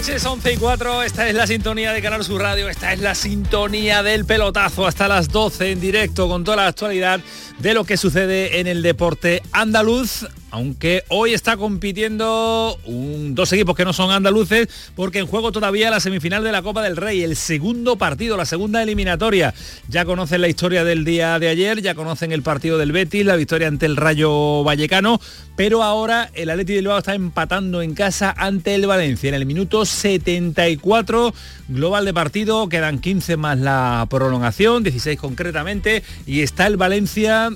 Noches, 11 y 4. Esta es la sintonía de Canal Sur Radio. Esta es la sintonía del pelotazo hasta las 12 en directo con toda la actualidad de lo que sucede en el deporte andaluz. Aunque hoy está compitiendo dos equipos que no son andaluces, porque en juego todavía la semifinal de la Copa del Rey, el segundo partido, la segunda eliminatoria. Ya conocen la historia del día de ayer, ya conocen el partido del Betis, la victoria ante el Rayo Vallecano, pero ahora el Atleti de Bilbao está empatando en casa ante el Valencia en el minuto 74 global de partido, quedan 15 más la prolongación, 16 concretamente, y está el Valencia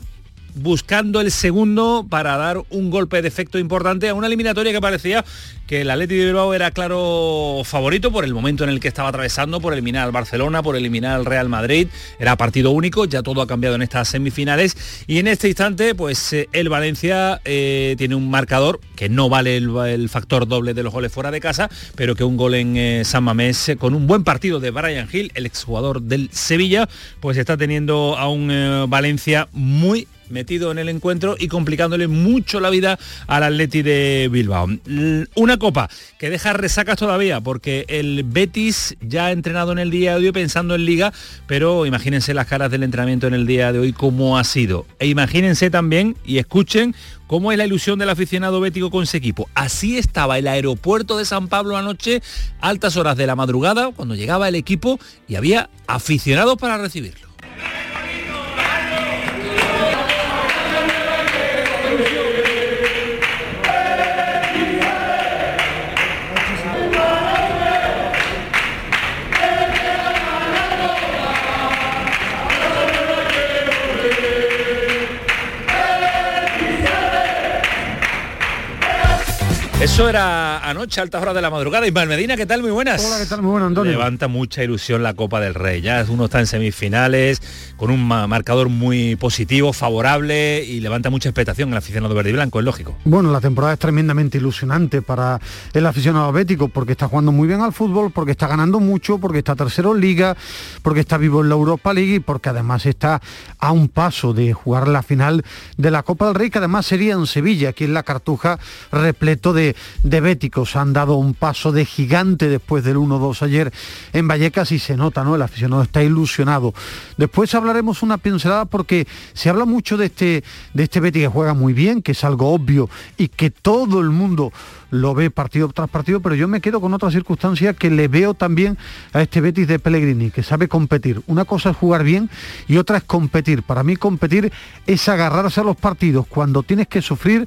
buscando el segundo para dar un golpe de efecto importante a una eliminatoria que parecía que el Atleti de Bilbao era claro favorito por el momento en el que estaba atravesando, por eliminar al Barcelona, por eliminar al Real Madrid, era partido único, ya todo ha cambiado en estas semifinales. Y en este instante pues eh, el Valencia eh, tiene un marcador que no vale el, factor doble de los goles fuera de casa, pero que un gol en eh, San Mamés con un buen partido de Brian Hill, el exjugador del Sevilla, pues está teniendo a un Valencia muy metido en el encuentro y complicándole mucho la vida al Atleti de Bilbao. Una copa que deja resacas todavía porque el Betis ya ha entrenado en el día de hoy pensando en liga, pero imagínense las caras del entrenamiento en el día de hoy cómo ha sido. E imagínense también y escuchen cómo es la ilusión del aficionado bético con ese equipo. Así estaba el aeropuerto de San Pablo anoche, altas horas de la madrugada, cuando llegaba el equipo y había aficionados para recibirlo. Eso era anoche, altas horas de la madrugada. Ismael Medina, ¿qué tal? Muy buenas. Hola, ¿qué tal? Muy bueno, Antonio. Levanta mucha ilusión la Copa del Rey. Ya uno está en semifinales, con un ma- marcador muy positivo, favorable y levanta mucha expectación en el aficionado verde y blanco, es lógico. Bueno, la temporada es tremendamente ilusionante para el aficionado bético porque está jugando muy bien al fútbol, porque está ganando mucho, porque está tercero en liga, porque está vivo en la Europa League y porque además está a un paso de jugar la final de la Copa del Rey, que además sería en Sevilla, aquí en la Cartuja, repleto de, de béticos. Han dado un paso de gigante después del 1-2 ayer en Vallecas y se nota, ¿no? El aficionado está ilusionado. Después hablaremos una pincelada porque se habla mucho de este, de este Betis que juega muy bien, que es algo obvio y que todo el mundo lo ve partido tras partido, pero yo me quedo con otra circunstancia que le veo también a este Betis de Pellegrini, que sabe competir. Una cosa es jugar bien y otra es competir. Para mí competir es agarrarse a los partidos cuando tienes que sufrir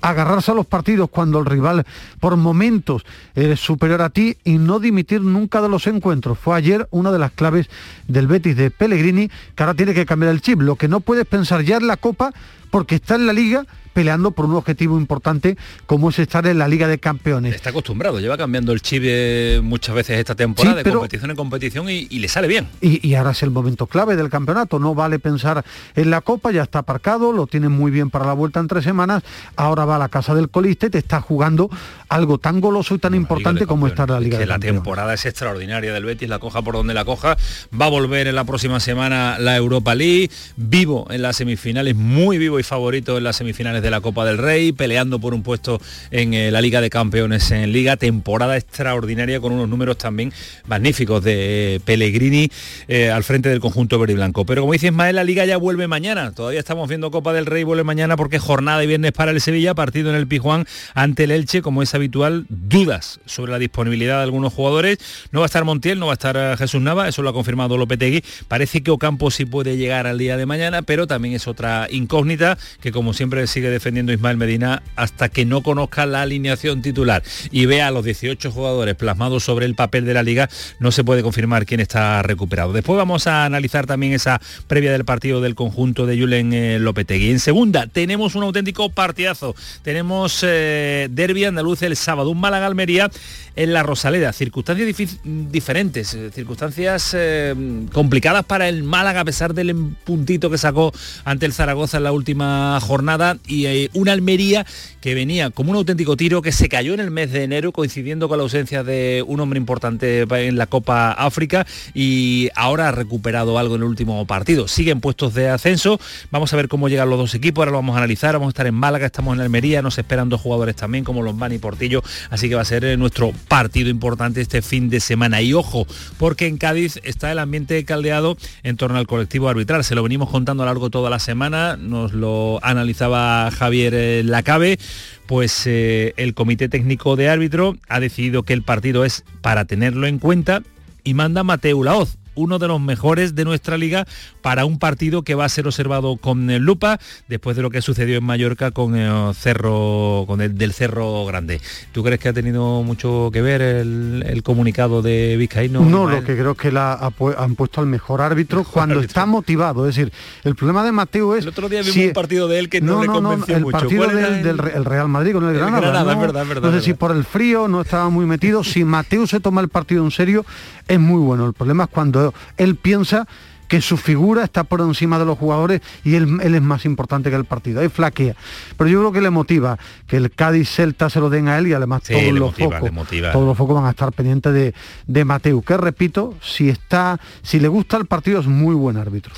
agarrarse a los partidos cuando el rival por momentos es superior a ti y no dimitir nunca de los encuentros. Fue ayer una de las claves del Betis de Pellegrini, que ahora tiene que cambiar el chip. Lo que no puedes pensar ya en la Copa porque está en la Liga peleando por un objetivo importante como es estar en la Liga de Campeones. Está acostumbrado, lleva cambiando el chip eh, muchas veces esta temporada Sí, de competición en competición y, y le sale bien. Y, y ahora es el momento clave del campeonato. No vale pensar en la Copa, ya está aparcado, lo tienen muy bien para la vuelta en tres semanas. Ahora va a la casa del colista y te está jugando algo tan goloso y tan importante como estar en la Liga que de la Campeones. temporada es extraordinaria del Betis, la coja por donde la coja. Va a volver en la próxima semana la Europa League, vivo en las semifinales, muy vivo y favorito en las semifinales de la Copa del Rey, peleando por un puesto en eh, la Liga de Campeones en Liga, temporada extraordinaria con unos números también magníficos de eh, Pellegrini eh, al frente del conjunto verde blanco. Pero como dice Ismael, la Liga ya vuelve mañana. Todavía estamos viendo Copa del Rey, vuelve mañana porque jornada y viernes para el Sevilla, partido en el Pijuán ante el Elche, como es habitual, dudas sobre la disponibilidad de algunos jugadores. No va a estar Montiel, no va a estar Jesús Nava, eso lo ha confirmado Lopetegui. Parece que Ocampo sí puede llegar al día de mañana, pero también es otra incógnita que como siempre sigue defendiendo Ismael Medina hasta que no conozca la alineación titular y vea a los 18 jugadores plasmados sobre el papel de la liga, no se puede confirmar quién está recuperado. Después vamos a analizar también esa previa del partido del conjunto de Julen eh, Lopetegui. En segunda, tenemos un auténtico partidazo. Tenemos eh, derby andaluz el sábado, un Málaga-Almería en la Rosaleda. Circunstancias diferentes, eh, circunstancias complicadas para el Málaga a pesar del puntito que sacó ante el Zaragoza en la última jornada y una Almería que venía como un auténtico tiro que se cayó en el mes de enero coincidiendo con la ausencia de un hombre importante en la Copa África y ahora ha recuperado algo en el último partido. Siguen puestos de ascenso, vamos a ver cómo llegan los dos equipos, ahora lo vamos a analizar, vamos a estar en Málaga, estamos en Almería, nos esperan dos jugadores también como los y Portillo, así que va a ser eh, nuestro partido importante este fin de semana. Y ojo, porque en Cádiz está el ambiente caldeado en torno al colectivo arbitral, se lo venimos contando a lo largo toda la semana, nos lo analizaba Javier eh, Lacabe pues eh, el Comité Técnico de Árbitro ha decidido que el partido es para tenerlo en cuenta y manda Mateo Laoz, uno de los mejores de nuestra liga para un partido que va a ser observado con lupa después de lo que sucedió en Mallorca con el Cerro, con el del Cerro Grande. ¿Tú crees que ha tenido mucho que ver el, comunicado de Vizcaíno? No, lo que creo es que la han puesto al mejor árbitro cuando está motivado. Es decir, el problema de Mateo es. El otro día vimos un partido de él que no, le convenció el partido del, Real Madrid con el, Granada. es verdad, es verdad. No sé si por el frío no estaba muy metido. Si Mateo se toma el partido en serio, es muy bueno. El problema es cuando él piensa que su figura está por encima de los jugadores y él, es más importante que el partido. Ahí flaquea. Pero yo creo que le motiva que el Cádiz Celta se lo den a él y además todos, los focos, todos los focos van a estar pendientes de, de Mateu, que repito, si está, si le gusta el partido es muy buen árbitro.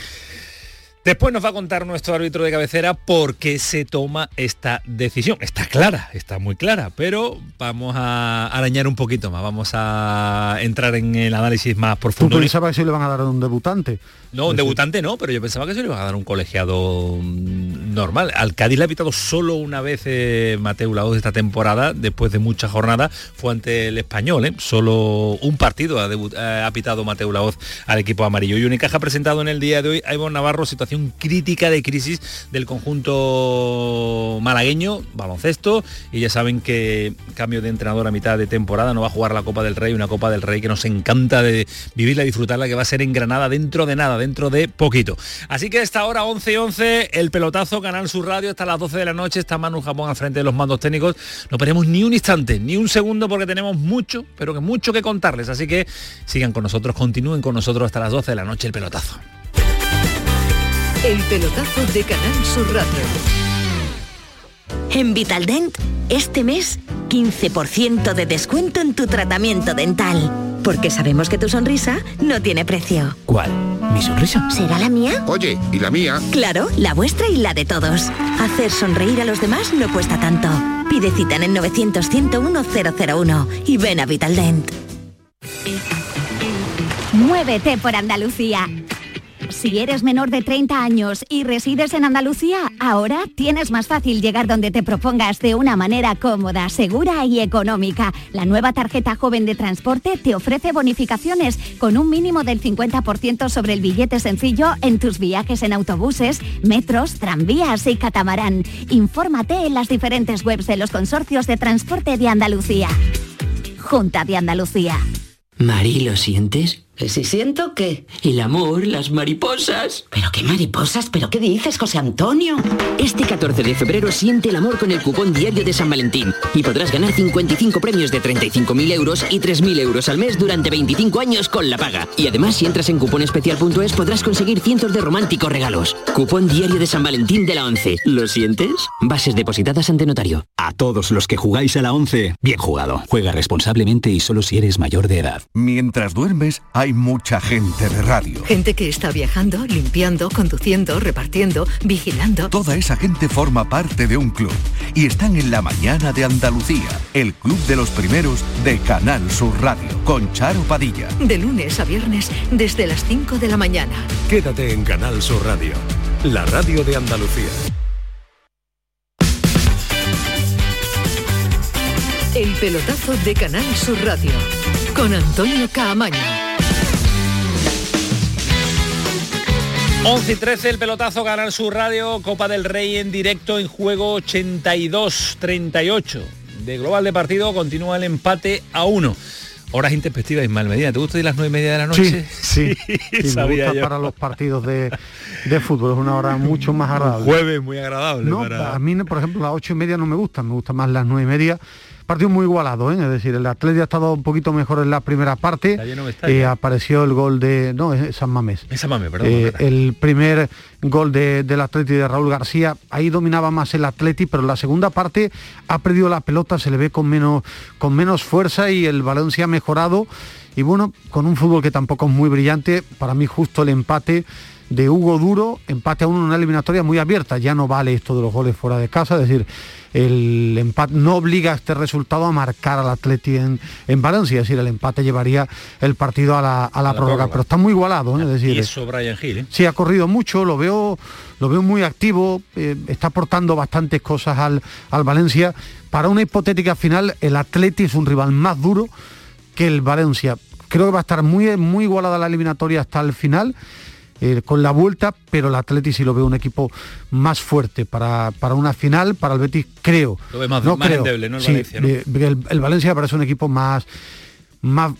Después nos va a contar nuestro árbitro de cabecera por qué se toma esta decisión. Está clara, está muy clara, pero vamos a arañar un poquito más, vamos a entrar en el análisis más profundo. ¿Tú pensabas que se le van a dar a un debutante? No, un debutante no, pero yo pensaba que se le iba a dar un colegiado mm, normal. Al Cádiz le ha pitado solo una vez eh, Mateo Laoz esta temporada, después de mucha jornada, fue ante el español, ¿eh? solo un partido ha, eh, ha pitado Mateo Laoz al equipo amarillo. Y Unicaja ha presentado en el día de hoy a Ivonne Navarro situación crítica de crisis del conjunto malagueño, baloncesto, y ya saben que cambio de entrenador a mitad de temporada, no va a jugar la Copa del Rey, una Copa del Rey que nos encanta de vivirla y disfrutarla, que va a ser en Granada dentro de nada dentro de poquito. Así que a esta hora 11 y 11, el pelotazo, Canal Sur Radio, hasta las 12 de la noche, está Manu Japón al frente de los mandos técnicos. No perdemos ni un instante, ni un segundo, porque tenemos mucho, pero que mucho que contarles. Así que sigan con nosotros, continúen con nosotros hasta las 12 de la noche, el pelotazo. El pelotazo de Canal Sur Radio. En Vitaldent, este mes, 15% de descuento en tu tratamiento dental. Porque sabemos que tu sonrisa no tiene precio. ¿Cuál? ¿Mi sonrisa? ¿Será la mía? Oye, ¿y la mía? Claro, la vuestra y la de todos. Hacer sonreír a los demás no cuesta tanto. Pide cita en el 900 101 001 y ven a Vitaldent. Muévete por Andalucía. Si eres menor de 30 años y resides en Andalucía, ahora tienes más fácil llegar donde te propongas de una manera cómoda, segura y económica. La nueva tarjeta joven de transporte te ofrece bonificaciones con un mínimo del 50% sobre el billete sencillo en tus viajes en autobuses, metros, tranvías y catamarán. Infórmate en las diferentes webs de los consorcios de transporte de Andalucía. Junta de Andalucía. Mari, ¿lo sientes? ¿Si siento qué? El amor, las mariposas. ¿Pero qué mariposas? ¿Pero qué dices, José Antonio? Este 14 de febrero siente el amor con el cupón diario de San Valentín y podrás ganar 55 premios de 35.000 euros y 3.000 euros al mes durante 25 años con la paga. Y además, si entras en cuponespecial.es podrás conseguir cientos de románticos regalos. Cupón diario de San Valentín de la 11. ¿Lo sientes? Bases depositadas ante notario. A todos los que jugáis a la 11, bien jugado. Juega responsablemente y solo si eres mayor de edad. Mientras duermes, hay mucha gente de radio. Gente que está viajando, limpiando, conduciendo, repartiendo, vigilando. Toda esa gente forma parte de un club y están en la mañana de Andalucía, el club de los primeros de Canal Sur Radio, con Charo Padilla. De lunes a viernes desde las 5 de la mañana. Quédate en Canal Sur Radio, la radio de Andalucía. El pelotazo de Canal Sur Radio con Antonio Caamaño. 11 y 13, el pelotazo Canal su Radio, Copa del Rey en directo en juego 82-38. De global de partido continúa el empate a 1. Horas intempestivas, Ismael Medina. ¿Te gusta ir las nueve y media de la noche? Sí, sí. me gusta para los partidos de, de fútbol, es una hora mucho más agradable. Jueves muy agradable. No, para- a mí, por ejemplo, las ocho y media no me gustan, me gustan más las nueve y media. Partido muy igualado, ¿eh? es decir, el Atlético ha estado un poquito mejor en la primera parte. De Eh, apareció el gol de. No, es San Mamés. Esa mame, perdón. Eh, el primer gol de- del Atleti de Raúl García, ahí dominaba más el Atleti, pero en la segunda parte ha perdido la pelota, se le ve con menos, con menos fuerza y el Valencia ha mejorado. Y bueno, con un fútbol que tampoco es muy brillante, para mí justo el empate de Hugo Duro, empate a uno en una eliminatoria muy abierta, ya no vale esto de los goles fuera de casa, es decir, el empate no obliga a este resultado a marcar al Atleti en, en Valencia, es decir, el empate llevaría el partido a la, a la la prórroga, prórroga. pero está muy igualado, ¿eh? es decir, y eso Brian Hill, ¿eh? Sí, ha corrido mucho, lo veo, lo veo muy activo, eh, está aportando bastantes cosas al, al Valencia. Para una hipotética final, el Atleti es un rival más duro que el Valencia. Creo que va a estar muy, muy igualada la eliminatoria hasta el final. Eh, con la vuelta, pero el Atleti sí lo veo un equipo más fuerte para, para una final, para el Betis creo. Lo ve más- más endeble, ¿no? El Sí, Valencia, ¿no? el, el Valencia parece un equipo más, más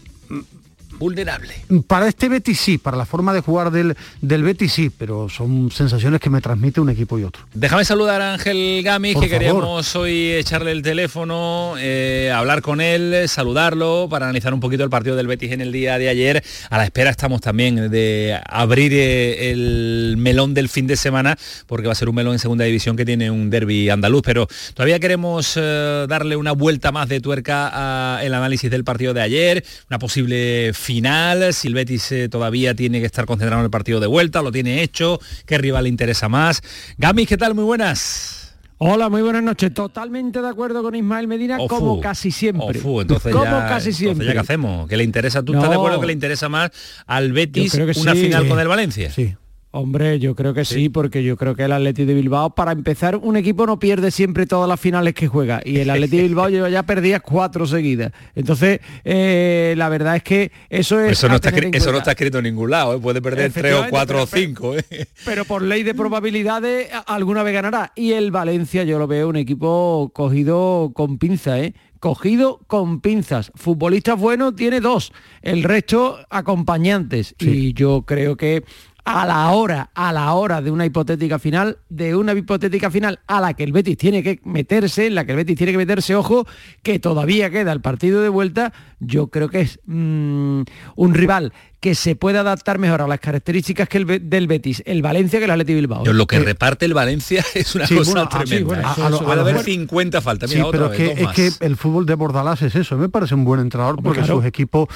Vulnerable. para este Betis sí, para la forma de jugar del, del Betis sí, pero son sensaciones que me transmite un equipo y otro. Déjame saludar a Ángel Gamis, Por que favor. queríamos hoy echarle el teléfono, eh, hablar con él, saludarlo, para analizar un poquito el partido del Betis en el día de ayer. A la espera estamos también de abrir eh, el melón del fin de semana, porque va a ser un melón en segunda división que tiene un derby andaluz, pero todavía queremos eh, darle una vuelta más de tuerca al análisis del partido de ayer, una posible final, si el Betis eh, todavía tiene que estar concentrado en el partido de vuelta, lo tiene hecho, qué rival le interesa más. Gamis, ¿qué tal? Muy buenas. Hola, muy buenas noches. Totalmente de acuerdo con Ismael Medina, Ofu. como casi siempre. Ofu, entonces como ya, casi entonces siempre. ya qué hacemos, que le interesa, ¿tú estás de No. acuerdo que le interesa más al Betis una sí. final con el Valencia? Sí. Hombre, yo creo que sí. porque yo creo que el Atleti de Bilbao, para empezar, un equipo no pierde siempre todas las finales que juega. Y el Atleti de Bilbao lleva ya perdía cuatro seguidas. Entonces, eh, la verdad es que eso es. Eso no, está, eso no escrito en ningún lado, ¿eh? puede perder tres o cuatro o cinco. ¿eh? Pero por ley de probabilidades, alguna vez ganará. Y el Valencia, yo lo veo un equipo cogido con pinza, ¿eh? Cogido con pinzas. Futbolistas buenos tiene dos. El resto acompañantes. Y yo creo que a la hora, a la hora de una hipotética final, de una hipotética final a la que el Betis tiene que meterse, en la que el Betis tiene que meterse, ojo, que todavía queda el partido de vuelta, yo creo que es mm, un rival que se puede adaptar mejor a las características que el Be- del Betis, el Valencia que el Atleti Bilbao. Yo, lo que reparte el Valencia es una Sí, cosa bueno, ah, sí, tremenda. bueno, ¿eh? eso- A- a lo- puede a lo haber mejor- 50 faltas. Sí, otra pero vez, es que, más. es que el fútbol de Bordalás es eso, me parece un buen entrenador Hombre, porque claro. sus equipos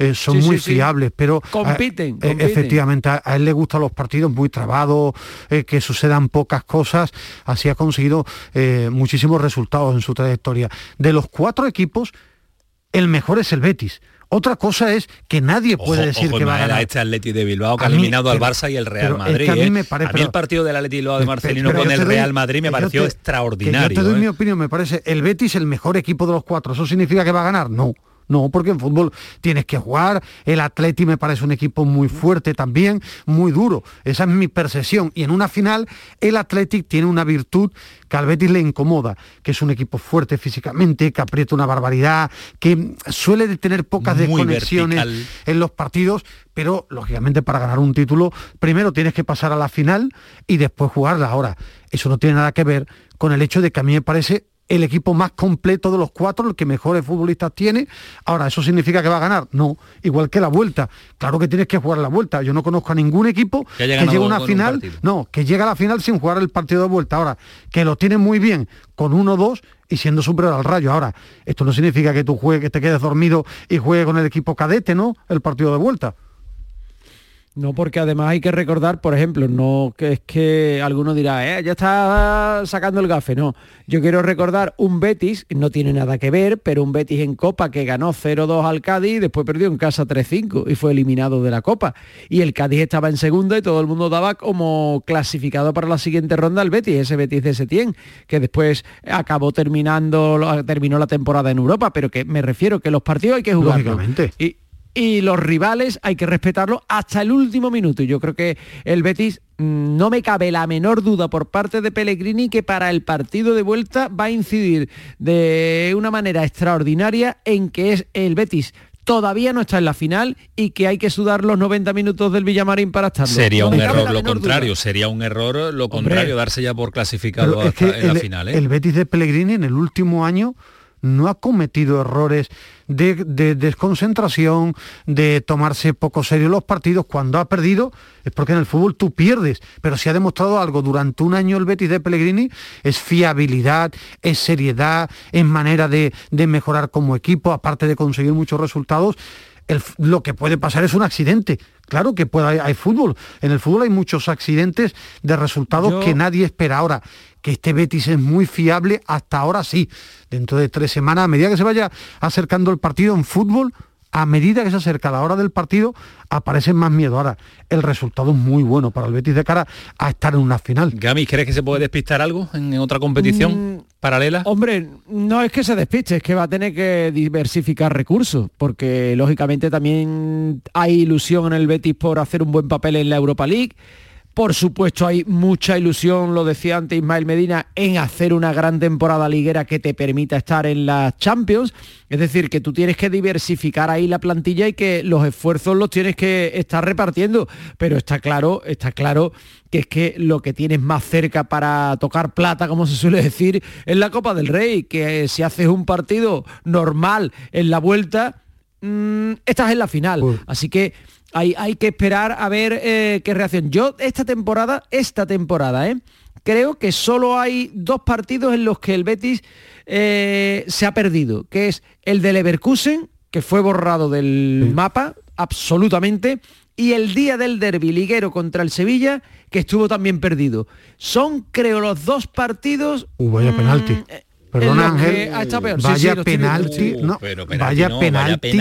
eh, son Sí, muy sí, sí. fiables, pero Compiten, eh, compiten. efectivamente a, a él le gustan los partidos muy trabados, eh, que sucedan pocas cosas, así ha conseguido eh, muchísimos resultados en su trayectoria. De los cuatro equipos, el mejor es el Betis. Otra cosa es que nadie puede Ojo, decir ojo, que va a ganar. este Atleti de Bilbao que A ha mí, eliminado al Barça y el Real es Madrid. que a mí ¿eh? me a mí el partido del Atleti Bilbao de Marcelino Pero con el doy- Real Madrid me pareció te- extraordinario. yo te doy ¿eh? mi opinión, me parece el Betis el mejor equipo de los cuatro. ¿Eso significa que va a ganar? No. No, porque en fútbol tienes que jugar. El Atleti me parece un equipo muy fuerte también, muy duro. Esa es mi percepción. Y en una final, el Athletic tiene una virtud que al Betis le incomoda, que es un equipo fuerte físicamente, que aprieta una barbaridad, que suele tener pocas Muy desconexiones vertical. en los partidos, pero lógicamente para ganar un título, primero tienes que pasar a la final y después jugarla. Ahora, eso no tiene nada que ver con el hecho de que a mí me parece el equipo más completo de los cuatro, el que mejores futbolistas tiene. Ahora, ¿eso significa que va a ganar? No, igual que la vuelta. Claro que tienes que jugar la vuelta. Yo no conozco a ningún equipo Que que llegue a una un final, no, que llega a la final sin jugar el partido de vuelta. Ahora, que lo tiene muy bien con uno o dos y siendo superior al rayo. Ahora, esto no significa que tú juegues, que te quedes dormido y juegues con el equipo cadete, ¿no? El partido de vuelta. No, porque además hay que recordar, por ejemplo, no que es que alguno dirá, eh, ya está sacando el gafe, no. Yo quiero recordar un Betis, no tiene nada que ver, pero un Betis en Copa que ganó 0-2 al Cádiz y después perdió en casa 3-5 y fue eliminado de la Copa. Y el Cádiz estaba en segunda y todo el mundo daba como clasificado para la siguiente ronda al Betis, ese Betis de Setién, que después acabó terminando, terminó la temporada en Europa, pero que me refiero que los partidos hay que jugar. Lógicamente. Y, y los rivales hay que respetarlos hasta el último minuto. Y yo creo que el Betis mm, no me cabe la menor duda por parte de Pellegrini que para el partido de vuelta va a incidir de una manera extraordinaria en que es el Betis todavía no está en la final y que hay que sudar los 90 minutos del Villamarín para estarlo. Sería No un error lo contrario, duda. sería un error lo Hombre. contrario, darse ya por clasificado hasta en la final. ¿eh? el Betis de Pellegrini en el último año no ha cometido errores de, de desconcentración, de tomarse poco serio los partidos. Cuando ha perdido es porque en el fútbol tú pierdes, pero si ha demostrado algo durante un año el Betis de Pellegrini es fiabilidad, es seriedad, es manera de, de mejorar como equipo, aparte de conseguir muchos resultados. El lo que puede pasar es un accidente. Claro que puede, hay, hay fútbol. En el fútbol hay muchos accidentes de resultados Yo- que nadie espera. Ahora, que este Betis es muy fiable, hasta ahora sí. Dentro de tres semanas, a medida que se vaya acercando el partido en fútbol, a medida que se acerca la hora del partido, aparece más miedo. Ahora, el resultado es muy bueno para el Betis de cara a estar en una final. Gami, ¿crees que se puede despistar algo en otra competición Mm, paralela? Hombre, no es que se despiste, es que va a tener que diversificar recursos, porque lógicamente también hay ilusión en el Betis por hacer un buen papel en la Europa League. Por supuesto hay mucha ilusión, lo decía antes Ismael Medina, en hacer una gran temporada liguera que te permita estar en las Champions. Es decir, que tú tienes que diversificar ahí la plantilla y que los esfuerzos los tienes que estar repartiendo. Pero está claro, está claro que es que lo que tienes más cerca para tocar plata, como se suele decir, es la Copa del Rey, que si haces un partido normal en la vuelta, mm, estás en la final. Así que hay, hay que esperar a ver eh, qué reacción. Yo esta temporada, esta temporada, ¿eh? creo que solo hay dos partidos en los que el Betis eh, se ha perdido, que es el del Leverkusen, que fue borrado del mapa, absolutamente, y el día del derbi liguero contra el Sevilla, que estuvo también perdido. Son, creo, los dos partidos Uh, vaya penalti. Perdona que Ángel, vaya penalti, no, pero penalti vaya penalti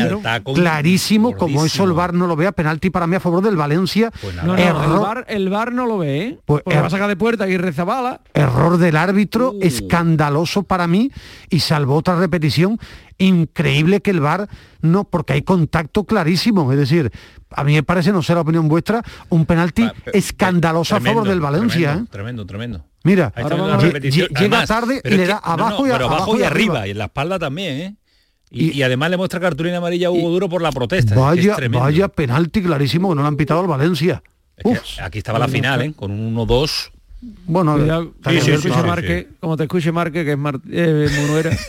clarísimo, como eso el VAR no lo vea, penalti para mí a favor del Valencia, No, no, error, el, bar, el VAR no lo ve, ¿eh? Pues, va a sacar de puerta y Rezabala. error del árbitro, Uh. escandaloso para mí y salvó otra repetición, increíble que el VAR no, porque hay contacto clarísimo, es decir, a mí me parece, no sé la opinión vuestra, un penalti escandaloso a favor del Valencia, Tremendo, ¿eh? tremendo, tremendo. Mira, Ahora vamos a llega Además, tarde y le da que- abajo no, y a- abajo abajo y y arriba arriba. y en la espalda también, ¿eh? Y, y además le muestra cartulina amarilla a Hugo Duro por la protesta. Vaya, vaya penalti clarísimo que no le han pitado al Valencia. Aquí estaba la final, ¿eh? Con un 1-2. Bueno, Cuidado, como, te sí, escuche sí, Marque, como te escuche Marque, que es Mar- eh, Munuera.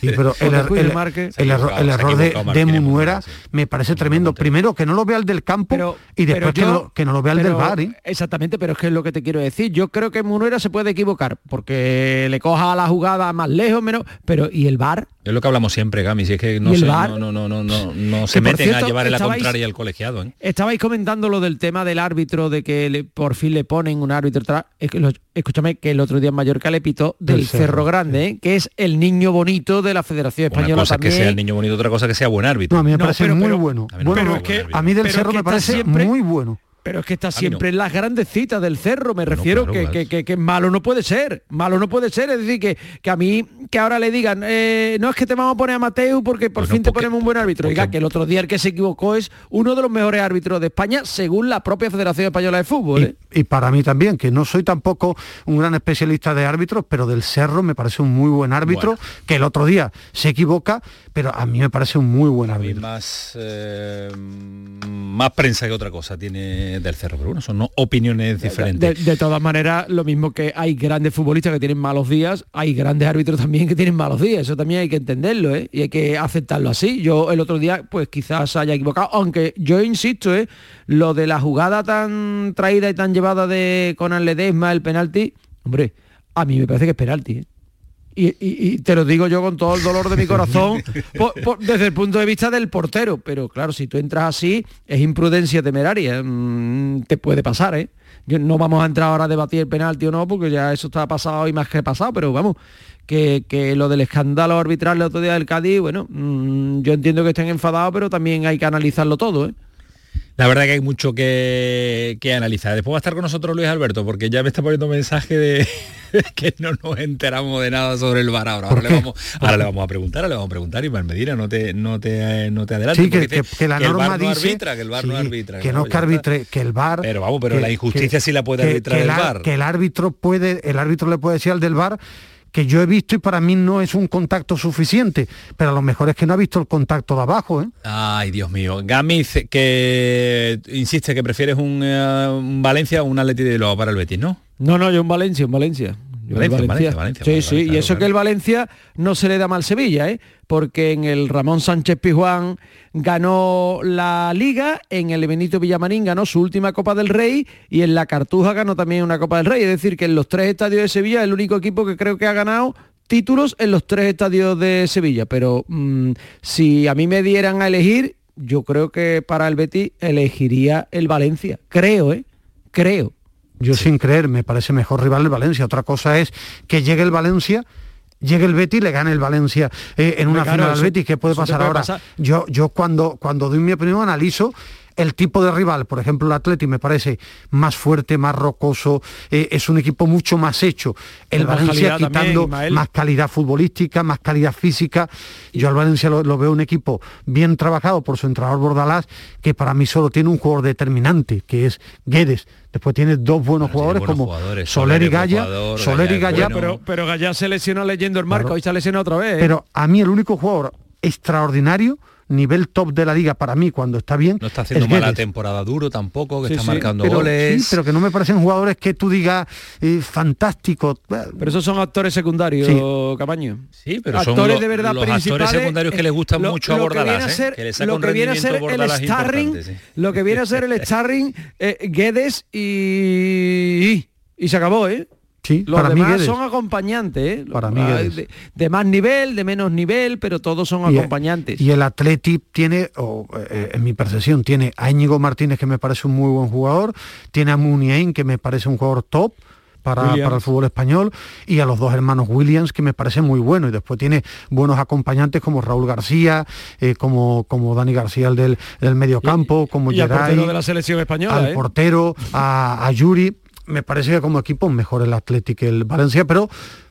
Sí, pero el, er- escuche el- Marque. el error, el de, Munuera me parece tremendo. Primero, que no lo vea el del campo y después que, no, que no lo vea el del bar. ¿eh? Exactamente, pero es que es lo que te quiero decir. Yo creo que Munuera se puede equivocar porque le coja la jugada más lejos, menos. Pero ¿y el bar? Es lo que hablamos siempre, Gami, si es que no, ¿Y el se, no, no, no, no, no, no Que se meten a cierto, llevar en la contraria al colegiado, ¿eh? Estabais comentando lo del tema del árbitro, de que le- por fin le ponen un árbitro atrás. Es que lo- escúchame, que el otro día en Mallorca le pitó del, Cerro, Cerro, Grande, ¿eh? que es el niño bonito de la Federación Una Española cosa es que también. sea el niño bonito, otra cosa que sea buen árbitro. No, a mí me No, parece pero- muy pero- bueno. a mí no no, parece buen a mí del Pero Cerro es que me parece siempre- muy bueno. Pero es que está siempre no. en las grandes citas del cerro, me refiero claro, que, que- que- que malo no puede ser, malo no puede ser, es decir, que, que a mí que ahora le digan, eh, no es que te vamos a poner a Mateu porque por Bueno, fin te ponemos un buen árbitro, Oiga, que el otro día el que se equivocó es uno de los mejores árbitros de España según la propia Federación Española de Fútbol. ¿eh? Y, y para mí también, que no soy tampoco un gran especialista de árbitros, pero del Cerro me parece un muy buen árbitro, Bueno. que el otro día se equivoca, pero a mí me parece un muy buen árbitro. más, eh, más prensa que otra cosa tiene del cerro, pero bueno, son no- opiniones De, diferentes. de todas maneras, lo mismo que hay grandes futbolistas que tienen malos días, hay grandes árbitros también que tienen malos días. Eso también hay que entenderlo, ¿eh? Y hay que aceptarlo así. Yo el otro día, pues quizás haya equivocado, aunque yo insisto, ¿eh? Lo de la jugada tan traída y tan llevada de Conan Ledesma, el penalti, hombre, a mí me parece que es penalti, ¿eh? Y, y- y te lo digo yo con todo el dolor de mi corazón, por- por- desde el punto de vista del portero. Pero claro, si tú entras así, es imprudencia temeraria. mm, te puede pasar, ¿eh? Yo, no vamos a entrar ahora a debatir el penalti o no, porque ya eso está pasado y más que pasado, pero vamos, que, que lo del escándalo arbitral el otro día del Cádiz, bueno, mm, yo entiendo que estén enfadados, pero también hay que analizarlo todo, ¿eh? La verdad que hay mucho que, que analizar. Después va a estar con nosotros Luis Alberto, porque ya me está poniendo mensaje de que no nos enteramos de nada sobre el bar ahora. Ahora le, vamos, ahora le vamos a preguntar, ahora le vamos a preguntar, y Medina, no te, no te, no te adelantes. Sí, que, que- dice que la que el norma VAR no dice arbitra, que el bar no arbitra. que no arbitre, que el bar. Pero vamos, pero la injusticia que- sí la puede arbitrar el ar- VAR. Que el árbitro puede, el árbitro le puede decir al del bar que yo he visto y para mí no es un contacto suficiente, pero a lo mejor es que no ha visto el contacto de abajo, ¿eh? Ay, Dios mío. Gamiz, que insiste que prefieres un, eh, un Valencia o un Atleti de Bilbao para el Betis, ¿no? No, no, yo en Valencia, en Valencia. Valencia, Valencia, Valencia, Sí, sí, y eso claro. que el Valencia no se le da mal Sevilla, ¿eh? Porque en el Ramón Sánchez Pizjuán ganó la Liga, en el Benito Villamarín ganó su última Copa del Rey y en la Cartuja ganó también una Copa del Rey. Es decir, que en los tres estadios de Sevilla el único equipo que creo que ha ganado títulos en los tres estadios de Sevilla. Pero mm, si a mí me dieran a elegir, yo creo que para el Betis elegiría el Valencia. Creo, ¿eh? Creo. Yo sin creer, me parece mejor rival el Valencia. Otra cosa es que llegue el Valencia, llegue el Betis y le gane el Valencia eh, en una Claro, final al Betis. ¿Qué puede pasar puede ahora? pasar. Yo, yo cuando, cuando doy mi opinión analizo el tipo de rival, por ejemplo el Atleti me parece más fuerte, más rocoso, eh, es un equipo mucho más hecho. El Valencia también, quitando más calidad futbolística, más calidad física. Yo al Valencia lo, lo veo un equipo bien trabajado por su entrenador Bordalás, que para mí solo tiene un jugador determinante, que es Guedes. Después tiene dos buenos jugadores buenos como jugadores, Soler y Gaya. jugador, Soler y Gaya Gaya, bueno. Pero, pero Gallá se lesionó leyendo el marco, Claro. hoy se ha lesionado otra vez. ¿eh? Pero a mí el único jugador extraordinario, nivel top de la liga para mí cuando está bien, No está haciendo es mala Guedes. temporada duro tampoco, que Sí, está sí, marcando pero, goles. sí, pero que no me parecen jugadores que tú digas eh, fantástico. Pero esos son actores secundarios, Sí. Camaño. Sí, pero son actores lo- de verdad los actores principales, secundarios que eh, le gustan lo- mucho a lo que Bordalás, viene a ¿eh? ser- lo que viene a ser el starring, lo que viene a ser el starring eh, Guedes y y se acabó, ¿eh? Sí, Los para mí demás son acompañantes, ¿eh? Para Ah, de, de más nivel, de menos nivel, pero todos son Y- acompañantes. Y el Atleti tiene, o, eh, en mi percepción, tiene a Íñigo Martínez, que me parece un muy buen jugador, tiene a Muniain, que me parece un jugador top para, el fútbol español, y a los dos hermanos Williams, que me parece muy bueno. Y después tiene buenos acompañantes como Raúl García, eh, como, como Dani García, el del, del mediocampo, como y al Geray, portero de la selección española, al ¿eh? portero, a, a Yuri. Me parece que como equipo es mejor el Atleti que el Valencia, pero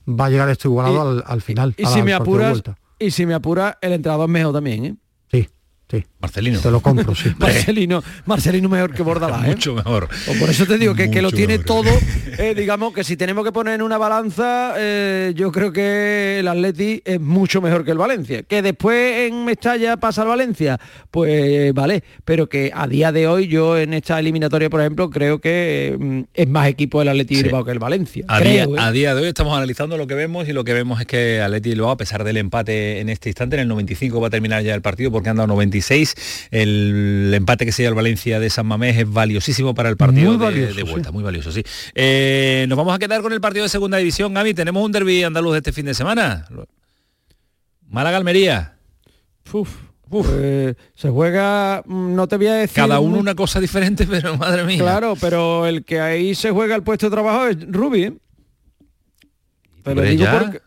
va a llegar esto igualado al, al final. Y si me apuras, y si me apura, el entrenador es mejor también, ¿eh? Sí. Marcelino. Te lo compro, sí. Marcelino, Marcelino mejor que Bordalás, ¿eh? Mucho mejor. O por eso te digo que, que lo tiene mejor. todo, eh, digamos que si tenemos que poner en una balanza, eh, yo creo que el Atleti es mucho mejor que el Valencia. Que después en Mestalla pasa el Valencia, pues vale, pero que a día de hoy yo en esta eliminatoria, por ejemplo, creo que mm, es más equipo el Atleti Sí. Bilbao que el Valencia. A, creo, día, a día de hoy estamos analizando lo que vemos y lo que vemos es que Atleti Bilbao, a pesar del empate en este instante, en el 95 va a terminar ya el partido porque han dado 96. El empate que se lleva el Valencia de San Mamés es valiosísimo para el partido Muy de- valioso, de, vuelta, sí. muy valioso, sí. Eh, nos vamos a quedar con el partido de segunda división, Gaby. Tenemos un derby andaluz este fin de semana. Málaga-Almería. Uf, pues, se juega, mm, no te voy a decir... Cada uno una cosa diferente, pero madre mía. Claro, pero el que ahí se juega el puesto de trabajo es Rubi. ¿eh? Pero Hombre, digo ya. porque...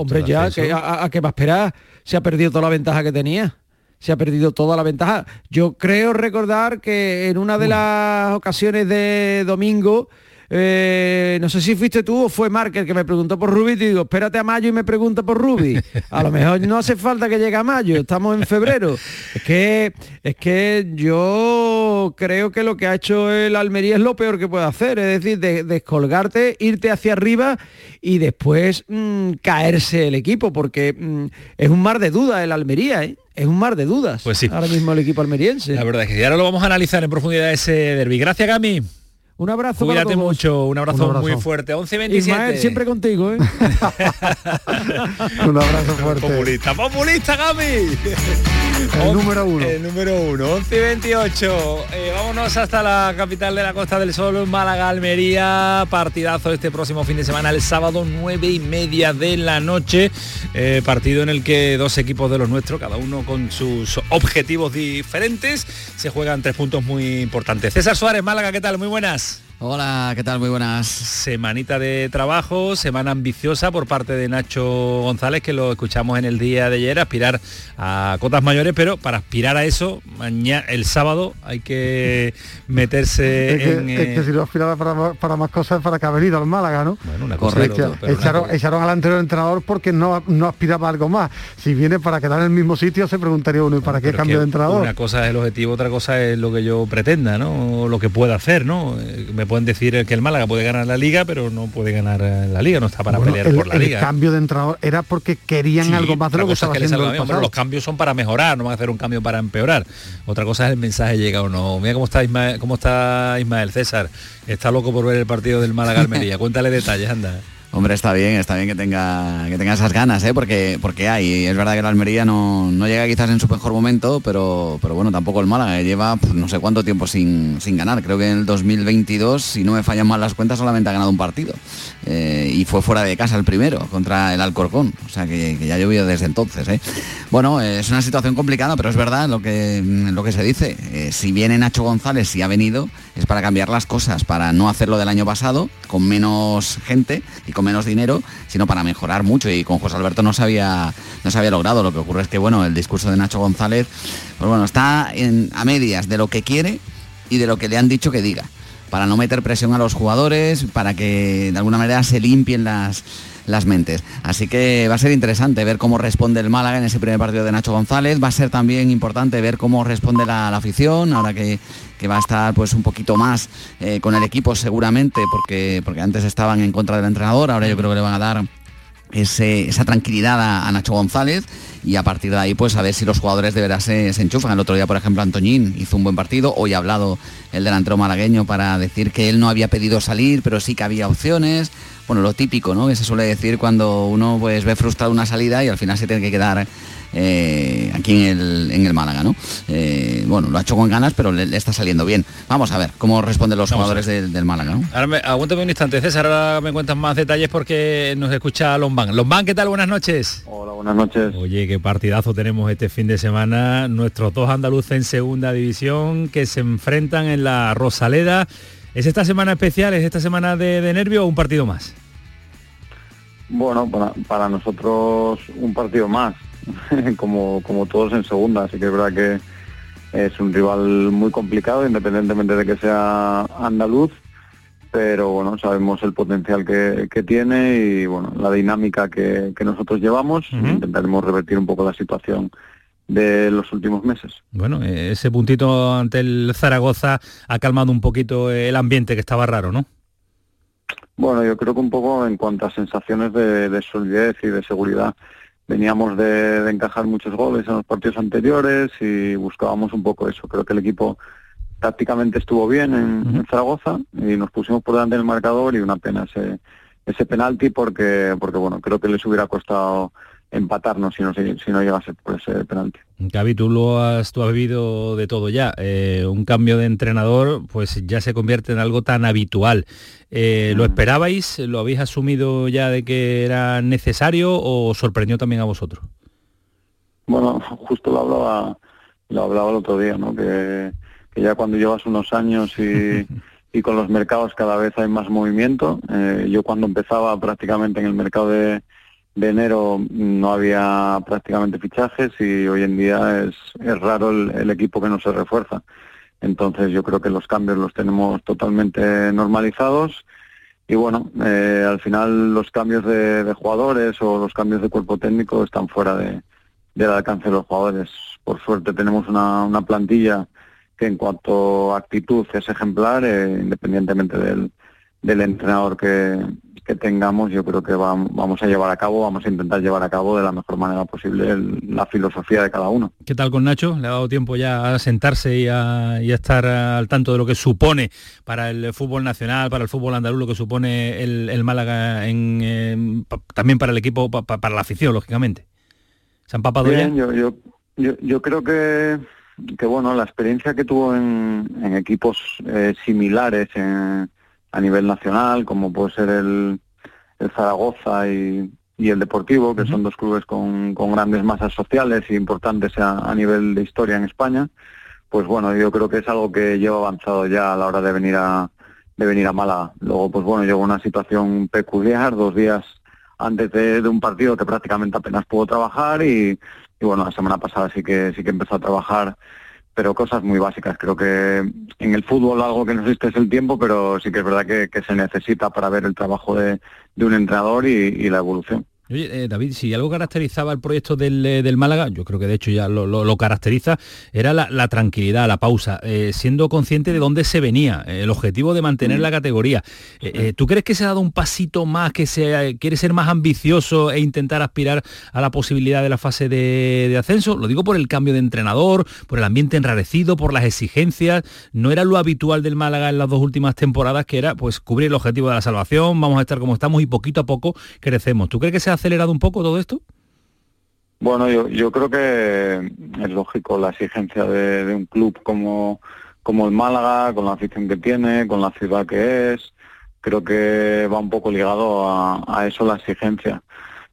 Hombre, ya, que, a, a- a qué va a esperar? Se ha perdido toda la ventaja que tenía. Se ha perdido toda la ventaja. Yo creo recordar que en una de las ocasiones de domingo, eh, no sé si fuiste tú o fue Mark el que me preguntó por Rubi, y digo, espérate a mayo y me pregunta por Rubi. A lo mejor no hace falta que llegue a mayo, estamos en febrero. Es que, es que yo creo que lo que ha hecho el Almería es lo peor que puede hacer, es decir, de- descolgarte, irte hacia arriba y después mm, caerse el equipo, porque mm, es un mar de dudas el Almería, ¿eh? Es un mar de dudas. Pues sí. Ahora mismo el equipo almeriense. La verdad es que ahora lo vamos a analizar en profundidad ese derby. Gracias, Gami. Un abrazo para Cuídate todos. mucho, un abrazo, Un abrazo. muy fuerte. 11 y 27. Ismael, siempre contigo, ¿eh? Un abrazo fuerte. Populista, populista, Gami. El número uno. El número uno, 11 y 28. Eh, vámonos hasta la capital de la Costa del Sol, Málaga, Almería. Partidazo este próximo fin de semana, el sábado, 9 y media de la noche. Eh, partido en el que dos equipos de los nuestros, cada uno con sus objetivos diferentes, se juegan tres puntos muy importantes. César Suárez, Málaga, ¿qué tal? Muy buenas. Hola, ¿qué tal? Muy buenas. Semanita de trabajo, semana ambiciosa por parte de Nacho González, que lo escuchamos en el día de ayer, aspirar a cotas mayores, pero para aspirar a eso, mañana, el sábado hay que meterse Es que, en... es que eh, si no aspiraba para, para más cosas para que ha venido al Málaga, ¿no? Bueno, una cosa Correcto. pero echaron, al anterior entrenador porque no, no aspiraba a algo más. Si viene para quedar en el mismo sitio, se preguntaría uno, ¿y para qué cambio de entrenador? Una cosa es el objetivo, otra cosa es lo que yo pretenda, ¿no? O lo que pueda hacer, ¿no? Eh, Me pueden decir que el Málaga puede ganar la liga, pero no puede ganar eh, la liga, no está para Bueno, pelear el, por la el liga. cambio de entrenador era porque querían Sí, algo más de lo que estaba es que le haciendo el bien, los cambios son para mejorar, no van a hacer un cambio para empeorar. Otra cosa es el mensaje llega o no. Mira cómo está Ismael, cómo está Ismael César. Está loco por ver el partido del Málaga Almería. Cuéntale detalles, anda. Hombre, está bien, está bien que tenga, que tenga esas ganas, ¿eh? porque, porque hay. Es verdad que la Almería no, no llega quizás en su mejor momento, pero, pero bueno, tampoco el Málaga. Lleva no sé cuánto tiempo sin, sin ganar. Creo que en el 2022, si no me fallan mal las cuentas, solamente ha ganado un partido. Eh, y fue fuera de casa el primero, contra el Alcorcón. O sea que, ya llovió desde entonces. ¿eh? Bueno, es una situación complicada, pero es verdad lo que, lo que se dice. Si viene Nacho González, si ha venido, es para cambiar las cosas, para no hacerlo del año pasado, con menos gente y con menos dinero, sino para mejorar mucho. Y con José Alberto no se había, no se había logrado. Lo que ocurre es que, bueno, el discurso de Nacho González, pues bueno, está en- a medias de lo que quiere y de lo que le han dicho que diga para no meter presión a los jugadores, para que de alguna manera se limpien las, las mentes. Así que va a ser interesante ver cómo responde el Málaga en ese primer partido de Nacho González. Va a ser también importante ver cómo responde la, la afición, ahora que, que va a estar pues un poquito más eh, con el equipo seguramente, porque, porque antes estaban en contra del entrenador, ahora yo creo que le van a dar esa tranquilidad a, Nacho González y a partir de ahí pues a ver si los jugadores de veras se, se enchufan. El otro día, por ejemplo, Antoñín hizo un buen partido, hoy ha hablado el delantero malagueño para decir que él no había pedido salir, pero sí que había opciones. Bueno, lo típico, ¿no? Que se suele decir cuando uno pues ve frustrada una salida y al final se tiene que quedar eh, aquí en el, en el Málaga, ¿no? Eh, bueno, lo ha hecho con ganas, pero le, le está saliendo bien. Vamos a ver cómo responden los Vamos jugadores del, del Málaga, ¿no? Ahora me, aguántame un instante, César, ahora me cuentas más detalles porque nos escucha Lombán. Lombán, ¿qué tal? Buenas noches. Hola, buenas noches. Oye, qué partidazo tenemos este fin de semana. Nuestros dos andaluces en segunda división que se enfrentan en la Rosaleda. ¿Es esta semana especial? ¿Es esta semana de, de nervio o un partido más? Bueno, para, para nosotros un partido más, como, como todos en segunda, así que es verdad que es un rival muy complicado, independientemente de que sea andaluz, pero bueno, sabemos el potencial que, que tiene y bueno, la dinámica que, que nosotros llevamos, intentaremos revertir un poco la situación de los últimos meses. Bueno, eh, ese puntito ante el Zaragoza ha calmado un poquito el ambiente que estaba raro, ¿no? Bueno, yo creo que un poco en cuanto a sensaciones de, de solidez y de seguridad. Veníamos de, de encajar muchos goles en los partidos anteriores y buscábamos un poco eso. Creo que el equipo tácticamente estuvo bien en, en Zaragoza y nos pusimos por delante del marcador y una pena ese, ese penalti porque, porque bueno, creo que les hubiera costado empatarnos si no, si no llegase por ese penalti. Gaby, tú lo has, tú has vivido de todo ya. Eh, un cambio de entrenador, pues ya se convierte en algo tan habitual. Eh, ¿Lo esperabais? ¿Lo habéis asumido ya de que era necesario o sorprendió también a vosotros? Bueno, justo lo hablaba, lo hablaba el otro día, ¿no? Que, que ya cuando llevas unos años y, y con los mercados cada vez hay más movimiento. eh, yo cuando empezaba prácticamente en el mercado de, de enero no había prácticamente fichajes y hoy en día es, es raro el, el equipo que no se refuerza. Entonces yo creo que los cambios los tenemos totalmente normalizados y bueno, eh, al final los cambios de, jugadores o los cambios de cuerpo técnico están fuera de, del alcance de los jugadores. Por suerte tenemos una, una plantilla que en cuanto a actitud es ejemplar, eh, independientemente del, del entrenador que, que tengamos, yo creo que vam- vamos a llevar a cabo, vamos a intentar llevar a cabo de la mejor manera posible el- la filosofía de cada uno. ¿Qué tal con Nacho? ¿Le ha dado tiempo ya a sentarse y a, y a estar al tanto de lo que supone para el fútbol nacional, para el fútbol andaluz, lo que supone el, el Málaga en, eh, pa- también para el equipo, pa- pa- para la afición, lógicamente? ¿Se han papado Bien, ya? yo, yo, yo, yo creo que, que bueno, la experiencia que tuvo en, en equipos eh, similares en- a nivel nacional, como puede ser el, el Zaragoza y, y el Deportivo, que son dos clubes con, con grandes masas sociales y importantes a, a nivel de historia en España, pues bueno, yo creo que es algo que lleva avanzado ya a la hora de venir a, de venir a Málaga. Luego, pues bueno, llegó una situación peculiar, dos días antes de, de un partido que prácticamente apenas pudo trabajar y, y bueno, la semana pasada sí que sí que empezó a trabajar pero cosas muy básicas. Creo que en el fútbol algo que no existe es el tiempo, pero sí que es verdad que, se necesita para ver el trabajo de, un entrenador y la evolución. Oye, eh, David, si algo caracterizaba el proyecto del, eh, del Málaga, yo creo que de hecho ya lo, lo- lo caracteriza, era la, la tranquilidad, la pausa, eh, siendo consciente de dónde se venía, eh, el objetivo de mantener la categoría. ¿Tú crees que se ha dado un pasito más, que se quiere ser más ambicioso e intentar aspirar a la posibilidad de la fase de, de ascenso? Lo digo por el cambio de entrenador, por el ambiente enrarecido, por las exigencias. No era lo habitual del Málaga en las dos últimas temporadas, que era pues cubrir el objetivo de la salvación, vamos a estar como estamos y poquito a poco crecemos. ¿Tú crees que se ha acelerado un poco todo esto? Bueno, yo, yo creo que es lógico la exigencia de, un club como, como el Málaga, con la afición que tiene, con la ciudad que es. Creo que va un poco ligado a, a eso la exigencia.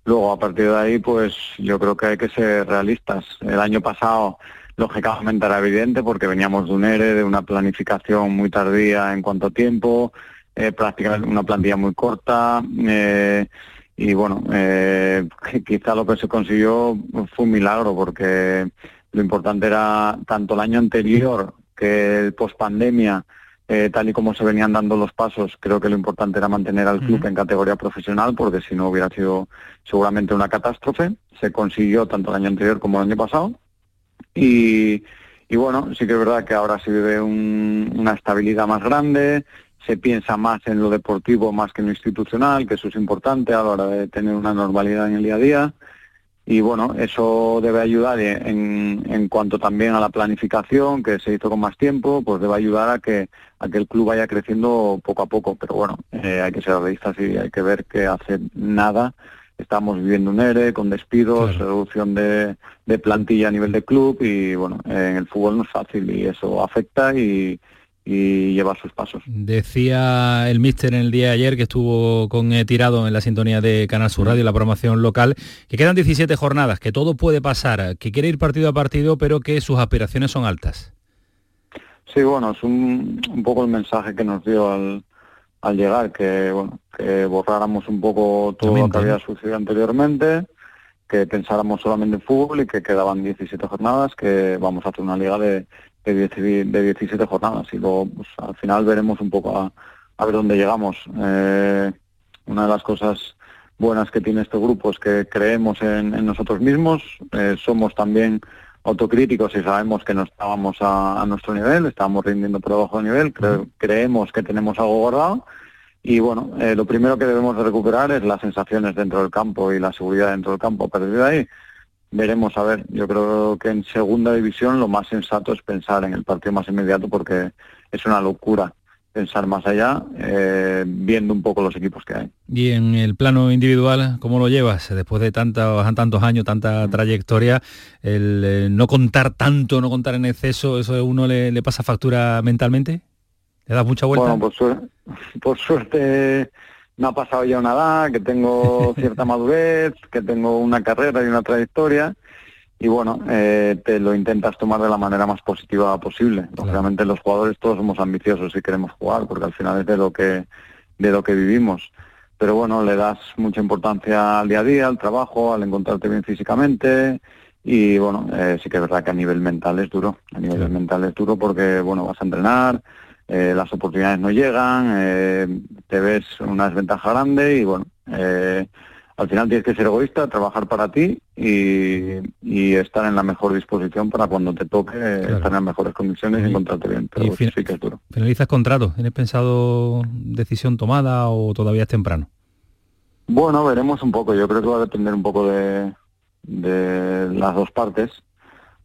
Luego, a partir de ahí, pues yo creo que hay que ser realistas. El año pasado, lógicamente, era evidente porque veníamos de un ERE, de una planificación muy tardía en cuanto a tiempo, eh, prácticamente una plantilla muy corta. eh, y bueno, eh, quizá lo que se consiguió fue un milagro porque lo importante era tanto el año anterior que el post-pandemia, eh, tal y como se venían dando los pasos, creo que lo importante era mantener al club en categoría profesional porque si no hubiera sido seguramente una catástrofe. Se consiguió tanto el año anterior como el año pasado. Y, y bueno, sí que es verdad que ahora se vive un- una estabilidad más grande, se piensa más en lo deportivo más que en lo institucional, que eso es importante a la hora de tener una normalidad en el día a día. Y bueno, eso debe ayudar en, en cuanto también a la planificación, que se hizo con más tiempo, pues debe ayudar a que, a que el club vaya creciendo poco a poco. Pero bueno, eh, hay que ser realistas y hay que ver que hace nada estamos viviendo un ERE con despidos, reducción de, de plantilla a nivel de club y bueno, en el fútbol no es fácil y eso afecta y, y lleva sus pasos. Decía el míster en el día de ayer que estuvo con eh, tirado en la sintonía de Canal Sur Radio, la programación local, que quedan 17 jornadas, que todo puede pasar, que quiere ir partido a partido, pero que sus aspiraciones son altas. Sí, bueno, es un, un poco el mensaje que nos dio al, al llegar, que bueno, que borráramos un poco todo lo que había sucedido anteriormente, que pensáramos solamente en fútbol y que quedaban 17 jornadas, que vamos a hacer una liga de, de, 10 de 17 jornadas y luego pues, al final veremos un poco a, a ver dónde llegamos. Eh, una de las cosas buenas que tiene este grupo es que creemos en, en nosotros mismos, eh, somos también autocríticos y sabemos que no estábamos a, a nuestro nivel, estábamos rindiendo por debajo de nivel, cre- creemos que tenemos algo guardado y bueno, eh, lo primero que debemos de recuperar es las sensaciones dentro del campo y la seguridad dentro del campo. A partir de ahí veremos a ver. Yo creo que en segunda división lo más sensato es pensar en el partido más inmediato porque es una locura pensar más allá, eh, viendo un poco los equipos que hay. Y en el plano individual, ¿cómo lo llevas? Después de tantos, tantos años, tanta trayectoria, el eh, no contar tanto, no contar en exceso, ¿eso a uno le, le pasa factura mentalmente? ¿Le das mucha vuelta? Bueno, por, suer- por suerte me ha pasado ya una edad, que tengo cierta madurez, que tengo una carrera y una trayectoria y bueno, eh, te lo intentas tomar de la manera más positiva posible. Lógicamente los jugadores todos somos ambiciosos y queremos jugar porque al final es de lo que de lo que vivimos. Pero bueno, le das mucha importancia al día a día, al trabajo, al encontrarte bien físicamente y bueno, eh, sí que es verdad que a nivel mental es duro. A nivel mental es duro porque bueno, vas a entrenar, eh, las oportunidades no llegan, eh, te ves una desventaja grande y bueno, eh, al final tienes que ser egoísta, trabajar para ti y, y estar en la mejor disposición para cuando te toque estar en las mejores condiciones y, encontrarte bien. Pero y sí que es duro. ¿Finalizas contrato? ¿Tienes pensado decisión tomada o todavía es temprano? Bueno, veremos un poco. Yo creo que va a depender un poco de, de las dos partes.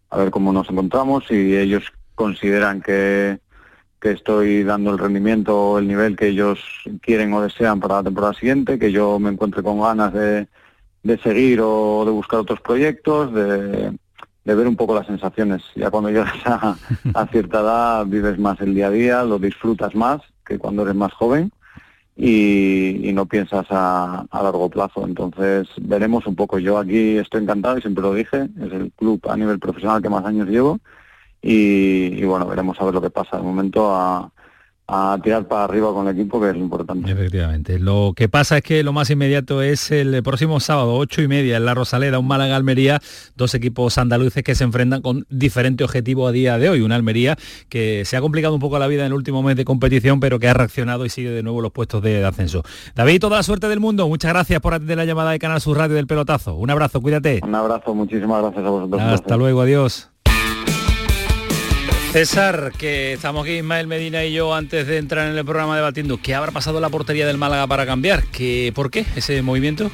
A ver cómo nos encontramos. Si ellos consideran que, que estoy dando el rendimiento o el nivel que ellos quieren o desean para la temporada siguiente, que yo me encuentre con ganas de, de seguir o de buscar otros proyectos, de, ver un poco las sensaciones. Ya cuando llegas a, a cierta edad vives más el día a día, lo disfrutas más que cuando eres más joven y, y no piensas a, a largo plazo. Entonces veremos un poco. Yo aquí estoy encantado y siempre lo dije, es el club a nivel profesional que más años llevo y, y bueno, veremos a ver lo que pasa. De momento a, a tirar para arriba con el equipo, que es lo importante. Efectivamente. Lo que pasa es que lo más inmediato es el próximo sábado, ocho y media, en la Rosaleda, un Málaga Almería, dos equipos andaluces que se enfrentan con diferente objetivo a día de hoy. Una Almería que se ha complicado un poco la vida en el último mes de competición, pero que ha reaccionado y sigue de nuevo los puestos de ascenso. David, toda la suerte del mundo. Muchas gracias por atender la llamada de Canal Sur Radio del Pelotazo. Un abrazo, cuídate. Un abrazo, muchísimas gracias a vosotros. Hasta luego, adiós. César, que estamos aquí Ismael Medina y yo antes de entrar en el programa debatiendo qué habrá pasado la portería del Málaga para cambiar, ¿Qué, ¿por qué ese movimiento?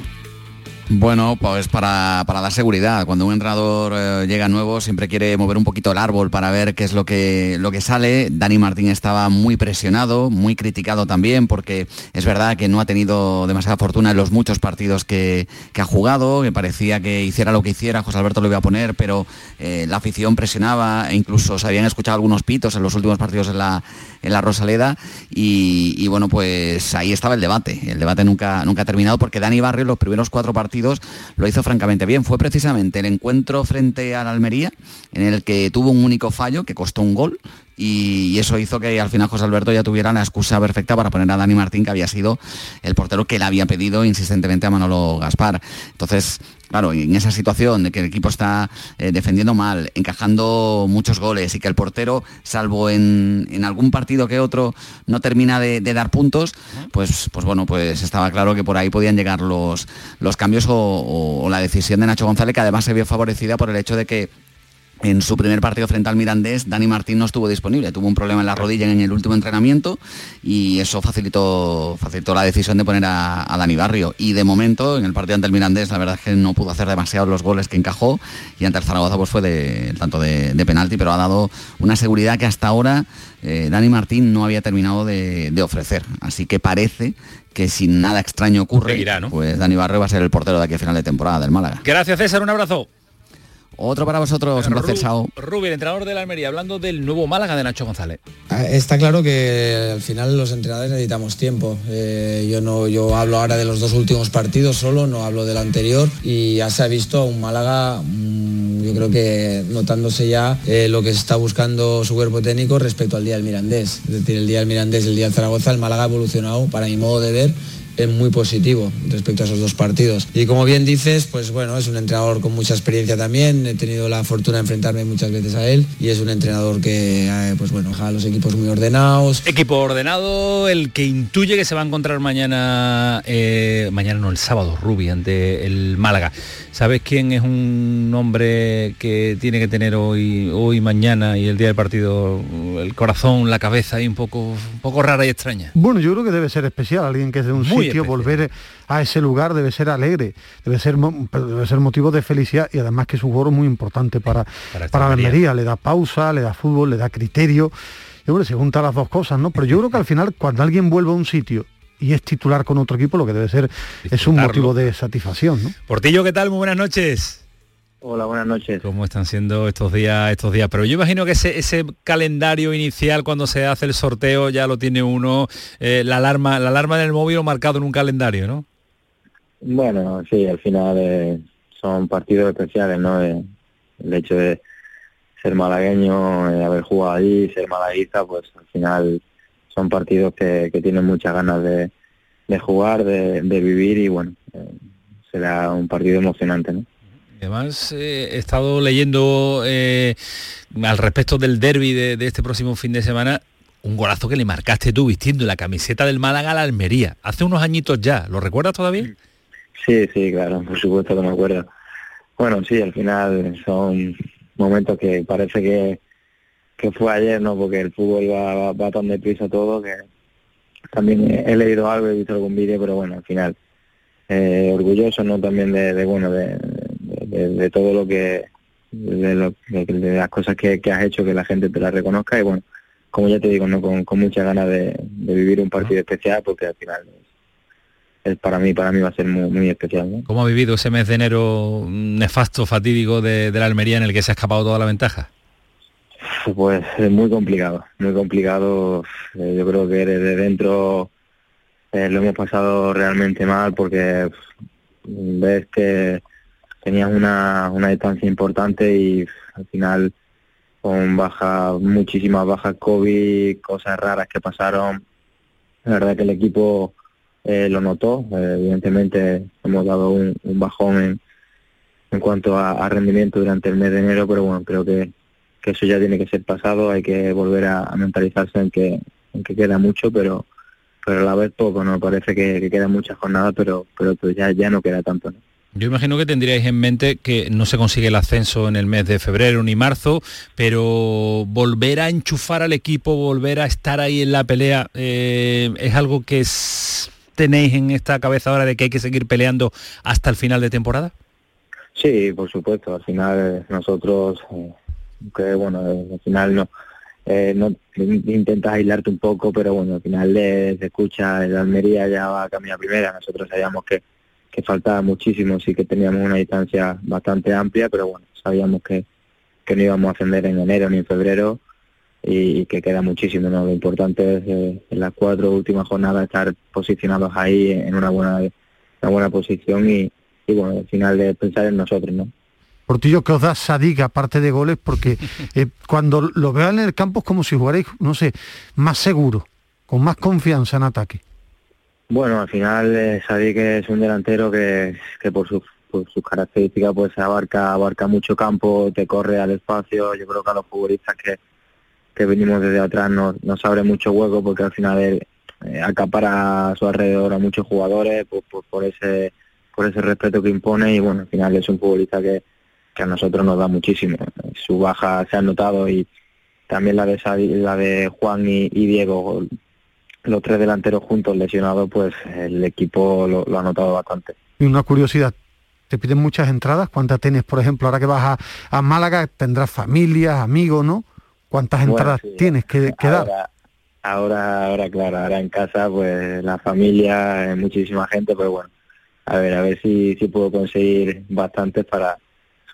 Bueno, pues para, para dar seguridad. Cuando un entrenador eh, llega nuevo siempre quiere mover un poquito el árbol para ver qué es lo que, lo que sale. Dani Martín estaba muy presionado, muy criticado también, porque es verdad que no ha tenido demasiada fortuna en los muchos partidos que, ha jugado, que parecía que hiciera lo que hiciera, José Alberto lo iba a poner, pero eh, la afición presionaba e incluso se habían escuchado algunos pitos en los últimos partidos en la, en la Rosaleda y, bueno, pues ahí estaba el debate. El debate nunca, nunca ha terminado porque Dani Barrio los primeros cuatro partidos lo hizo francamente bien. Fue precisamente el encuentro frente al Almería en el que tuvo un único fallo que costó un gol y, eso hizo que al final José Alberto ya tuviera la excusa perfecta para poner a Dani Martín, que había sido el portero que le había pedido insistentemente a Manolo Gaspar. Entonces, claro, en esa situación de que el equipo está eh, defendiendo mal, encajando muchos goles y que el portero, salvo en, algún partido que otro, no termina de, dar puntos, pues, pues bueno, pues estaba claro que por ahí podían llegar los, los cambios o la decisión de Nacho González, que además se vio favorecida por el hecho de que en su primer partido frente al Mirandés, Dani Martín no estuvo disponible, tuvo un problema en la rodilla en el último entrenamiento y eso facilitó, facilitó la decisión de poner a, Dani Barrio. Y de momento, en el partido ante el Mirandés, la verdad es que no pudo hacer demasiado los goles que encajó y ante el Zaragoza pues fue de, tanto de, penalti, pero ha dado una seguridad que hasta ahora eh, Dani Martín no había terminado de, ofrecer. Así que parece que si nada extraño ocurre, pues Dani Barrio va a ser el portero de aquí a final de temporada del Málaga. Gracias César, un abrazo. Otro para vosotros, un placer, Rubén, entrenador de la Almería, hablando del nuevo Málaga de Nacho González. Ah, está claro que al final los entrenadores necesitamos tiempo. Eh, yo no, yo hablo ahora de los dos últimos partidos solo, no hablo del anterior y ya se ha visto un Málaga. Mm, yo creo que notándose ya eh, lo que está buscando su cuerpo técnico respecto al día del Mirandés. Es decir, el día del Mirandés y el día del Zaragoza, el Málaga ha evolucionado, para mi modo de ver, es muy positivo respecto a esos dos partidos. Y como bien dices, pues bueno, es un entrenador con mucha experiencia también, he tenido la fortuna de enfrentarme muchas veces a él y es un entrenador que, eh, pues bueno, deja a los equipos muy ordenados. Equipo ordenado, el que intuye que se va a encontrar mañana, eh, mañana no, el sábado, Rubi, ante el Málaga. ¿Sabes quién es un hombre que tiene que tener hoy, hoy, mañana y el día del partido el corazón, la cabeza y un poco, un poco rara y extraña? Bueno, yo creo que debe ser especial, alguien que es de un sitio, volver a ese lugar debe ser alegre, debe ser, debe ser motivo de felicidad y además que es un juego muy importante para, para, la Almería, le da pausa, le da fútbol, le da criterio. Y se juntan las dos cosas, ¿no? Pero yo creo que al final cuando alguien vuelve a un sitio y es titular con otro equipo, lo que debe ser es un motivo de satisfacción. ¿no? Portillo, ¿qué tal? Muy buenas noches. Hola, buenas noches. ¿Cómo están siendo estos días, estos días? Pero yo imagino que ese, ese calendario inicial cuando se hace el sorteo ya lo tiene uno, eh, la alarma, la alarma del móvil marcado en un calendario, ¿no? Bueno, sí, al final eh, son partidos especiales, ¿no? Eh, el hecho de ser malagueño, haber jugado allí, ser malaguista, pues al final son partidos que, tienen muchas ganas de, jugar, de, vivir y bueno, eh, será un partido emocionante, ¿no? Además, eh, he estado leyendo eh, al respecto del derby de, este próximo fin de semana, un golazo que le marcaste tú vistiendo la camiseta del Málaga a la Almería, hace unos añitos ya, ¿lo recuerdas todavía? Sí, sí, claro, por supuesto que me acuerdo. Bueno, sí, al final son momentos que parece que, que fue ayer, ¿no? Porque el fútbol va, va, tan deprisa todo que también he, leído algo, he visto algún vídeo, pero bueno, al final eh, orgulloso, ¿no? También de, bueno, de, de, todo lo que, de, lo, de, las cosas que, que, has hecho, que la gente te las reconozca y bueno, como ya te digo, ¿no? Con, con muchas ganas de, vivir un partido especial porque al final es, para mí, para mí va a ser muy, muy especial. ¿no? ¿Cómo ha vivido ese mes de enero nefasto, fatídico de, de la Almería en el que se ha escapado toda la ventaja? Pues es muy complicado, muy complicado. Eh, yo creo que desde dentro eh, lo hemos pasado realmente mal porque ves que tenías una, una distancia importante y al final con bajas, muchísimas bajas COVID, cosas raras que pasaron. La verdad que el equipo eh, lo notó. Eh, evidentemente hemos dado un, bajón en, en cuanto a, rendimiento durante el mes de enero, pero bueno, creo que, que eso ya tiene que ser pasado. Hay que volver a, mentalizarse en que, en que queda mucho, pero pero a la vez poco, ¿no? Parece que, que muchas jornadas, pero pero pues ya, ya no queda tanto, ¿no? Yo imagino que tendríais en mente que no se consigue el ascenso en el mes de febrero ni marzo, pero volver a enchufar al equipo, volver a estar ahí en la pelea, eh, es algo que tenéis en esta cabeza ahora de que hay que seguir peleando hasta el final de temporada. Sí, por supuesto. Al final eh, nosotros, eh, que bueno, eh, al final no, eh, no in- intentas aislarte un poco, pero bueno, al final se escucha el Almería ya va a cambiar primera. Nosotros sabíamos que, que faltaba muchísimo, sí que teníamos una distancia bastante amplia, pero bueno, sabíamos que, que no íbamos a ascender en enero ni en febrero y, que queda muchísimo, ¿no? Lo importante es eh, en las cuatro últimas jornadas estar posicionados ahí en una buena, una buena posición y, bueno, al final de pensar en nosotros, ¿no? Portillo, que os da Sadik aparte de goles? Porque eh, cuando lo veo en el campo es como si jugarais, no sé, más seguro, con más confianza en ataque. Bueno, al final eh, Sadik es un delantero que, que por, sus características pues abarca abarca mucho campo, te corre al espacio. Yo creo que a los futbolistas que, que venimos desde atrás nos, nos abre mucho hueco porque al final él eh, acapara a su alrededor a muchos jugadores por, por, ese por ese respeto que impone y bueno, al final es un futbolista que, que a nosotros nos da muchísimo. Su baja se ha notado y también la de la de Juan y, y Diego, los tres delanteros juntos lesionados, pues el equipo lo, lo ha notado bastante. Y una curiosidad, te piden muchas entradas, ¿cuántas tienes, por ejemplo, ahora que vas a, a Málaga, tendrás familias, amigos, ¿no? ¿Cuántas Bueno, entradas sí, tienes que, que dar? Ahora, ahora, ahora, claro, ahora en casa, pues la familia, eh, muchísima gente, pues bueno, a ver, a ver si, si puedo conseguir bastantes para,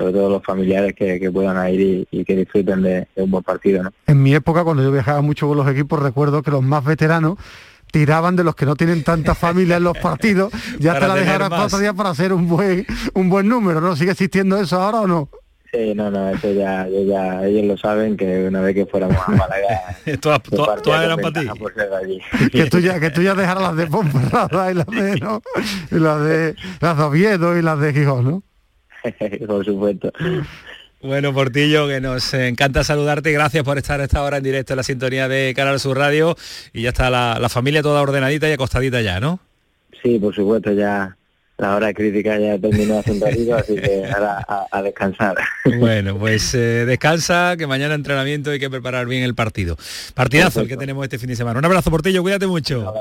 sobre todo los familiares que, que puedan ir y, y que disfruten de, de un buen partido, ¿no? En mi época, cuando yo viajaba mucho con los equipos, recuerdo que los más veteranos tiraban de los que no tienen tanta familia en los partidos, ya Para te la dejarás para más. otro día para hacer un buen un buen número, ¿no? ¿Sigue existiendo eso ahora o no? Sí, no, no, eso ya, yo ya, ellos lo saben que una vez que fuéramos a Málaga, todas, eran para ti. que tú ya que tú ya dejaras las de Ponferrada y las de ¿no? y las de las de Oviedo y las de Gijón, ¿no? por supuesto. Bueno, Portillo, que nos encanta saludarte y gracias por estar a esta hora en directo en la sintonía de Canal Sur Radio y ya está la, la familia toda ordenadita y acostadita ya, ¿no? Sí, por supuesto, ya la hora crítica ya terminó hace un ratito, así que ahora a, a descansar. Bueno, pues eh, descansa, que mañana entrenamiento hay que preparar bien el partido. Partidazo el que tenemos este fin de semana. Un abrazo, Portillo, cuídate mucho.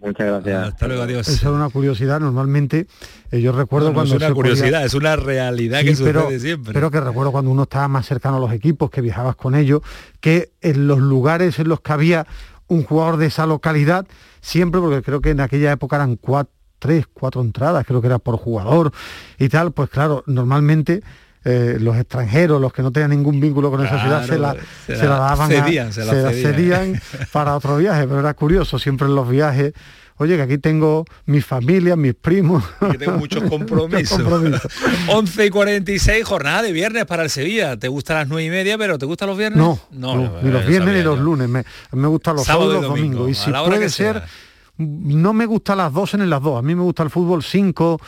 Muchas gracias. Hasta luego, adiós. Esa es una curiosidad, normalmente eh, yo recuerdo No, no cuando es una podía- curiosidad, es una realidad que sucede pero, siempre. pero que recuerdo cuando uno estaba más cercano a los equipos, que viajabas con ellos, que en los lugares en los que había un jugador de esa localidad, siempre, porque creo que en aquella época eran cuatro, tres, cuatro entradas, creo que era por jugador y tal, pues claro, normalmente eh, los extranjeros, los que no tenían ningún vínculo con esa ciudad, se la, Claro, se se la la daban, a- se la la cedían. cedían para otro viaje, pero era curioso, siempre en los viajes, oye, que aquí tengo mi familia, mis primos. que tengo muchos compromisos. compromisos. 11 y 46, jornada de viernes para el Sevilla. ¿Te gustan las 9 y media, pero te gustan los viernes? No, no, ni los viernes ni los lunes. Me, me gustan los Sábado sábados y los domingo, domingos. Y si la puede ser, sea. No me gustan las dos en las dos. A mí me gusta el fútbol 5,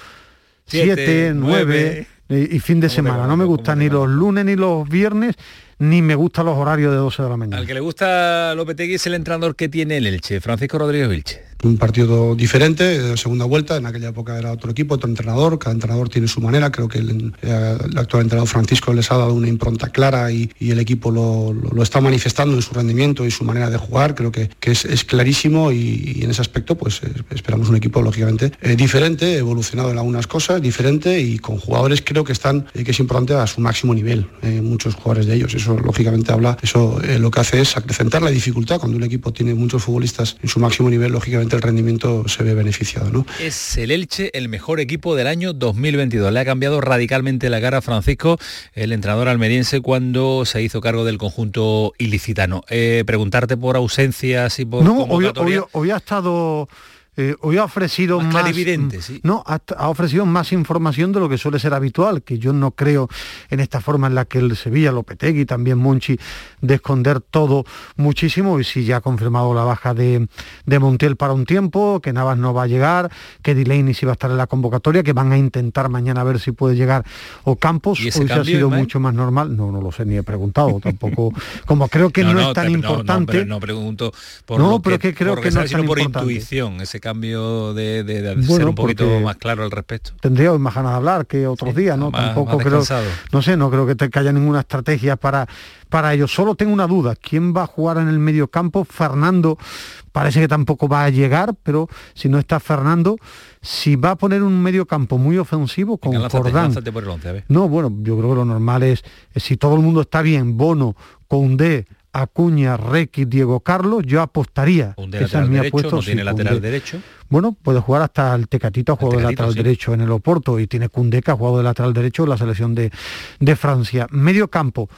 Siete, 7, 9 y, y fin de semana. No me gustan ni los lunes ni los viernes, ni me gustan los horarios de 12 de la mañana. Al que le gusta Lopetegui es el entrenador que tiene el Elche, Francisco Rodríguez Vilche. Un partido diferente, de segunda vuelta, en aquella época era otro equipo, otro entrenador, cada entrenador tiene su manera, creo que el, eh, actual entrenador Francisco les ha dado una impronta clara y, el equipo lo, está manifestando en su rendimiento y su manera de jugar, creo que, es, clarísimo y, en ese aspecto pues eh, esperamos un equipo lógicamente eh, diferente, evolucionado en algunas cosas, diferente y con jugadores creo que están, eh, que es importante a su máximo nivel, eh, muchos jugadores de ellos, eso lógicamente habla, eso eh, lo que hace es acrecentar la dificultad. Cuando un equipo tiene muchos futbolistas en su máximo nivel, lógicamente el rendimiento se ve beneficiado, ¿no? Es el Elche el mejor equipo del año 2022. Le ha cambiado radicalmente la cara a Francisco, el entrenador almeriense, cuando se hizo cargo del conjunto ilicitano. Eh, preguntarte por ausencias y por No, hoy, hoy ha estado eh, hoy ha ofrecido más, sí. no ha, ha ofrecido más información de lo que suele ser habitual que yo no creo en esta forma en la que el Sevilla Lopetegui también Monchi de esconder todo muchísimo. Y si ya ha confirmado la baja de, de Montiel para un tiempo que Navas no va a llegar que Delaney sí va a estar en la convocatoria que van a intentar mañana a ver si puede llegar o Campos ¿Y ese hoy se ha sido mucho más normal. No no lo sé ni he preguntado tampoco. Como creo que no, es tan te- importante No, pero no pregunto por No, lo pero que, que creo por que no es tan por importante. intuición, ese cambio de, de- de Bueno, ser un poquito más claro al respecto. tendría hoy más ganas de hablar que otros días, ¿no? más- Tampoco más creo, no sé, no creo que, te, que haya ninguna estrategia para, para ello. Solo tengo una duda, ¿quién va a jugar en el medio campo? Fernando parece que tampoco va a llegar, pero si no está Fernando, si va a poner un medio campo muy ofensivo con Venga, lánzate, Jordán. lánzate por el once, a ver. No, bueno, yo creo que lo normal es, si todo el mundo está bien, Bono, Koundé, Acuña, Requi, Diego Carlos, yo apostaría. Un de lateral derecho, apuesta, no sí, tiene lateral Koundé. derecho. Bueno, puede jugar hasta el Tecatito, ha jugado de lateral sí. derecho en el Oporto y tiene Cundeca, ha jugado de lateral derecho en la selección de, de Francia. Medio campo,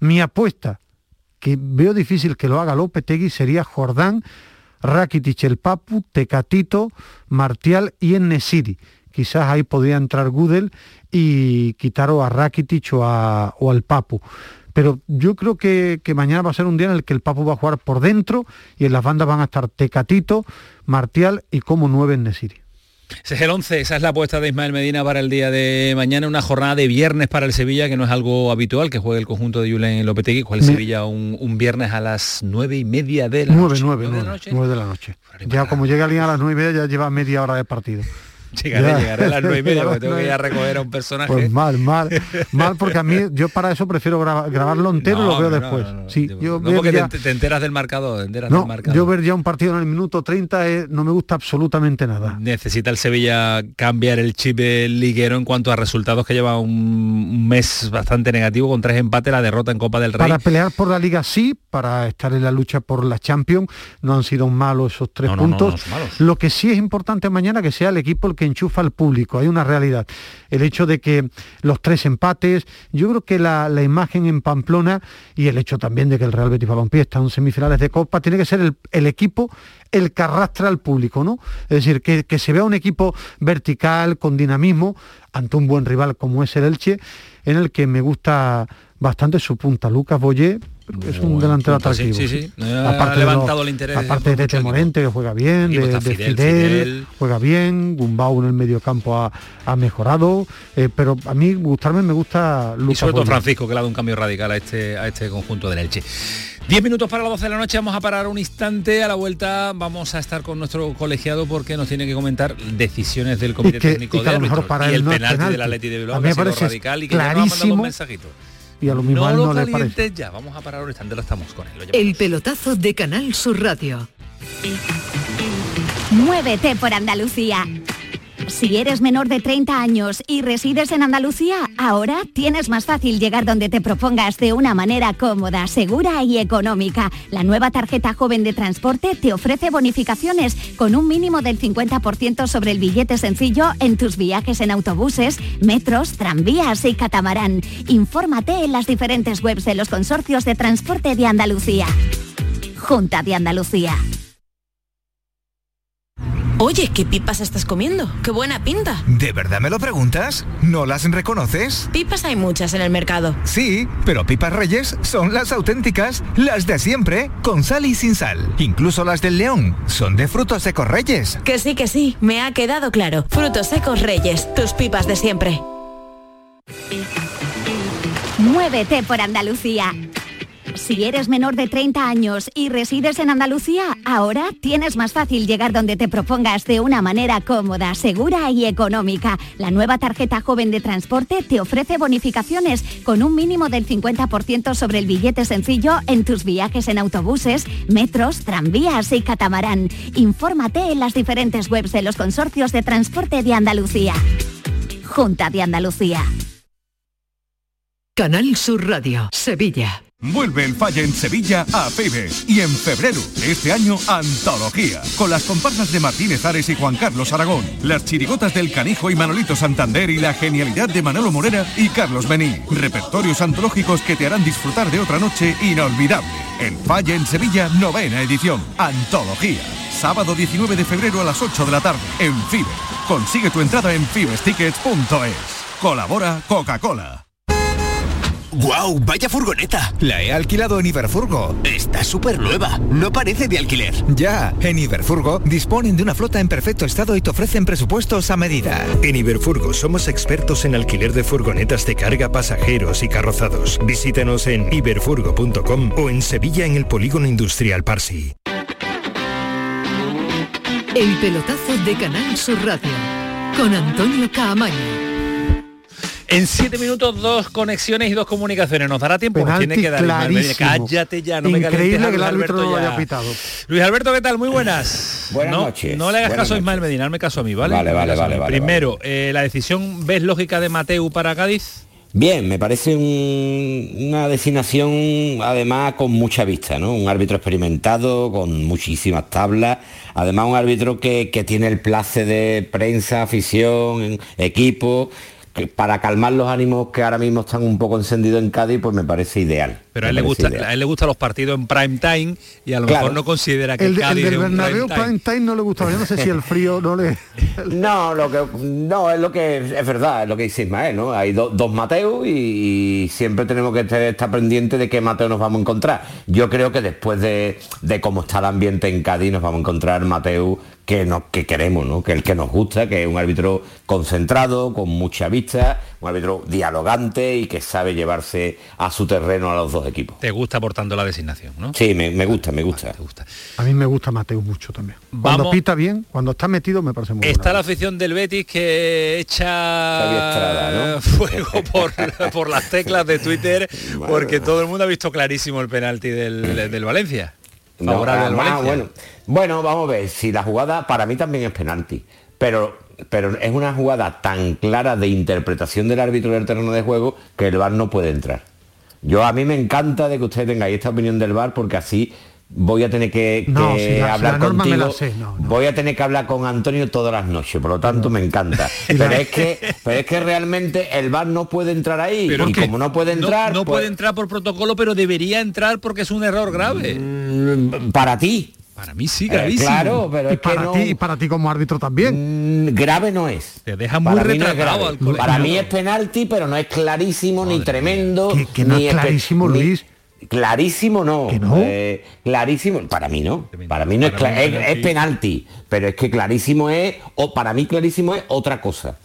mi apuesta, que veo difícil que lo haga Lopetegui, sería Jordán, Rakitic, el Papu, Tecatito, Martial y Enesiri. Quizás ahí podría entrar Gudel y quitar o a Rakitic o, a- o al Papu. Pero yo creo que, que mañana va a ser un día en el que el Papu va a jugar por dentro y en las bandas van a estar Tecatito, Martial y como nueve Nesiri. Ese es el 11, esa es la apuesta de Ismael Medina para el día de mañana, una jornada de viernes para el Sevilla, que no es algo habitual, que juegue el conjunto de Julen Lopetegui, juega el Sevilla un, un viernes a las nueve y media de la noche. nueve, ¿Nueve de nueve, la noche? nueve de la noche. Ya como llega alguien a las nueve y media ya lleva media hora de partido. Llegaré, Ya. llegaré a las nueve y media, porque tengo que ir a recoger a un personaje. Pues mal, mal, mal, porque a mí yo para eso prefiero graba- grabarlo entero y lo veo no, después. no, sí, yo porque ya- te, te enteras del marcador, te enteras no, del marcador. yo ver ya un partido en el minuto 30 eh, no me gusta absolutamente nada. Necesita el Sevilla cambiar el chip liguero en cuanto a resultados que lleva un, mes bastante negativo con tres empates, la derrota en Copa del Rey. Para pelear por la liga sí, para estar en la lucha por la Champions, no han sido malos esos tres puntos. malos. Lo que sí es importante mañana que sea el equipo el que enchufa al público. Hay una realidad. El hecho de que los tres empates, yo creo que la, imagen en Pamplona y el hecho también de que el Real Betis Balompié está en semifinales de Copa, tiene que ser el, el equipo el que arrastra al público, ¿no? Es decir, que, que se vea un equipo vertical, con dinamismo, ante un buen rival como es el Elche, en el que me gusta bastante su punta. Lucas Boyé es un delantero atractivo. sí, sí. levantado el interés Aparte de Tete Morente, que juega bien, de, de Fidel, Fidel, Fidel. juega bien, Gumbau en el medio campo ha, ha mejorado, eh, pero a mí gustarme me gusta y Lucas sobre todo. Francisco, que le ha dado un cambio radical a este, a este conjunto del Elche. 10 minutos para las 12 de la noche, vamos a parar un instante, a la vuelta vamos a estar con nuestro colegiado porque nos tiene que comentar decisiones del Comité Y que- Técnico y que de Árbitros y el no penalti, penalti. del Atleti de Bilbao, que ha sido radical y que ya nos ha mandado un mensajito. Y a lo mismo no a él lo no le parece. ya, vamos a parar un instante, lo estamos con él. lo El pelotazo de Canal Sur Radio. Muévete por Andalucía. Si eres menor de 30 años y resides en Andalucía, ahora tienes más fácil llegar donde te propongas de una manera cómoda, segura y económica. La nueva tarjeta joven de transporte te ofrece bonificaciones con un mínimo del 50% sobre el billete sencillo en tus viajes en autobuses, metros, tranvías y catamarán. Infórmate en las diferentes webs de los consorcios de transporte de Andalucía. Junta de Andalucía. Oye, ¿qué pipas estás comiendo? ¡Qué buena pinta! ¿De verdad me lo preguntas? ¿No las reconoces? Pipas hay muchas en el mercado. Sí, pero pipas reyes son las auténticas, las de siempre, con sal y sin sal. Incluso las del león son de frutos secos reyes. Que sí, que sí, me ha quedado claro. Frutos secos reyes, tus pipas de siempre. Muévete por Andalucía. Si eres menor de 30 años y resides en Andalucía, ahora tienes más fácil llegar donde te propongas de una manera cómoda, segura y económica. La nueva tarjeta joven de transporte te ofrece bonificaciones con un mínimo del 50% sobre el billete sencillo en tus viajes en autobuses, metros, tranvías y catamarán. Infórmate en las diferentes webs de los consorcios de transporte de Andalucía. Junta de Andalucía. Canal Sur Radio, Sevilla. Vuelve el Falla en Sevilla a FEBE y en febrero de este año Antología, con las comparsas de Martínez Ares y Juan Carlos Aragón, las chirigotas del Canijo y Manolito Santander y la genialidad de Manolo Morera y Carlos Bení. Repertorios antológicos que te harán disfrutar de otra noche inolvidable. El Falla en Sevilla, novena edición. Antología. sábado 19 de febrero a las 8 de la tarde, en FIBE. Consigue tu entrada en fibestickets.es. Colabora Coca-Cola. ¡Guau! ¡Vaya furgoneta! La he alquilado en Iberfurgo. Está súper nueva. No parece de alquiler. Ya, en Iberfurgo disponen de una flota en perfecto estado y te ofrecen presupuestos a medida. En Iberfurgo somos expertos en alquiler de furgonetas de carga, pasajeros y carrozados. Visítanos en iberfurgo.com o en Sevilla en el Polígono Industrial Parsi. El pelotazo de Canal Sur Radio con Antonio Caamaño. En siete minutos, dos conexiones y dos comunicaciones. ¿Nos dará tiempo? Penalti Tiene que dar. Cállate ya, no me Increíble que el Luis árbitro Alberto, no lo ya. haya pitado. Luis Alberto, ¿qué tal? Muy buenas. Buenas no, noches, No le hagas buenas caso a Ismael. Medina, hazme caso a mí, ¿vale? Vale, vale, caso a mí. vale, vale, Primero, eh, la decisión, ¿ves lógica de Mateu para Cádiz? Bien, me parece un- una designación además con mucha vista, ¿no? Un árbitro experimentado, con muchísimas tablas, además un árbitro que, que tiene el place de prensa, afición, equipo, que para calmar los ánimos que ahora mismo están un poco encendidos en Cádiz, pues me parece ideal. Pero a él, le gusta, a él le gustan los partidos en prime time y a lo Claro. mejor no considera que El, de- el Cádiz del Bernabéu prime time. Prime Time no le gustaba. Yo no sé si el frío no le... No, lo que no es lo que es verdad, es lo que dice Ismael, ¿no? Hay do- dos Mateos y, y siempre tenemos que estar pendientes de qué Mateo nos vamos a encontrar. Yo creo que después de, de cómo está el ambiente en Cádiz nos vamos a encontrar Mateo que nos que queremos, ¿no? Que el que nos gusta, que es un árbitro concentrado, con mucha vista, un árbitro dialogante y que sabe llevarse a su terreno a los dos equipos. Te gusta por tanto la designación, ¿no? Sí, me, me gusta, me gusta. A mí me gusta Mateo mucho también. Cuando Vamos. pita bien, cuando está metido me parece muy Está la afición del Betis que echa Estrada, ¿no? fuego por, por las teclas de Twitter porque todo el mundo ha visto clarísimo el penalti del, del Valencia. No, Favorable al además, Valencia. bueno, bueno, vamos a ver, si la jugada para mí también es penalti, pero, pero es una jugada tan clara de interpretación del árbitro del terreno de juego que el VAR no puede entrar. Yo a mí me encanta de que ustedes tengáis esta opinión del VAR porque así voy a tener que, No, que si la- si hablar la norma me contigo. la sé, no, Voy a tener que hablar con Antonio todas las noches, por lo tanto me encanta. Pero es que, pero es que realmente el VAR no puede entrar ahí. Pero y es que como no puede entrar, no, pues, puede entrar por protocolo, pero debería entrar porque es un error grave. Mm, para ti. Para mí sí, Eh, gravísimo. claro, pero y es que para no- ti y para ti como árbitro también. Mm, grave no es. Te deja muy Para mí no al colegio. Para mí es penalti, pero no es clarísimo ni tremendo. Que- que no ni es clarísimo, Luis. Clarísimo no. ¿Que no? Eh, clarísimo, para mí no. Para mí no es, Para mí es, penalti. es penalti, pero es que clarísimo es, o para mí clarísimo es otra cosa.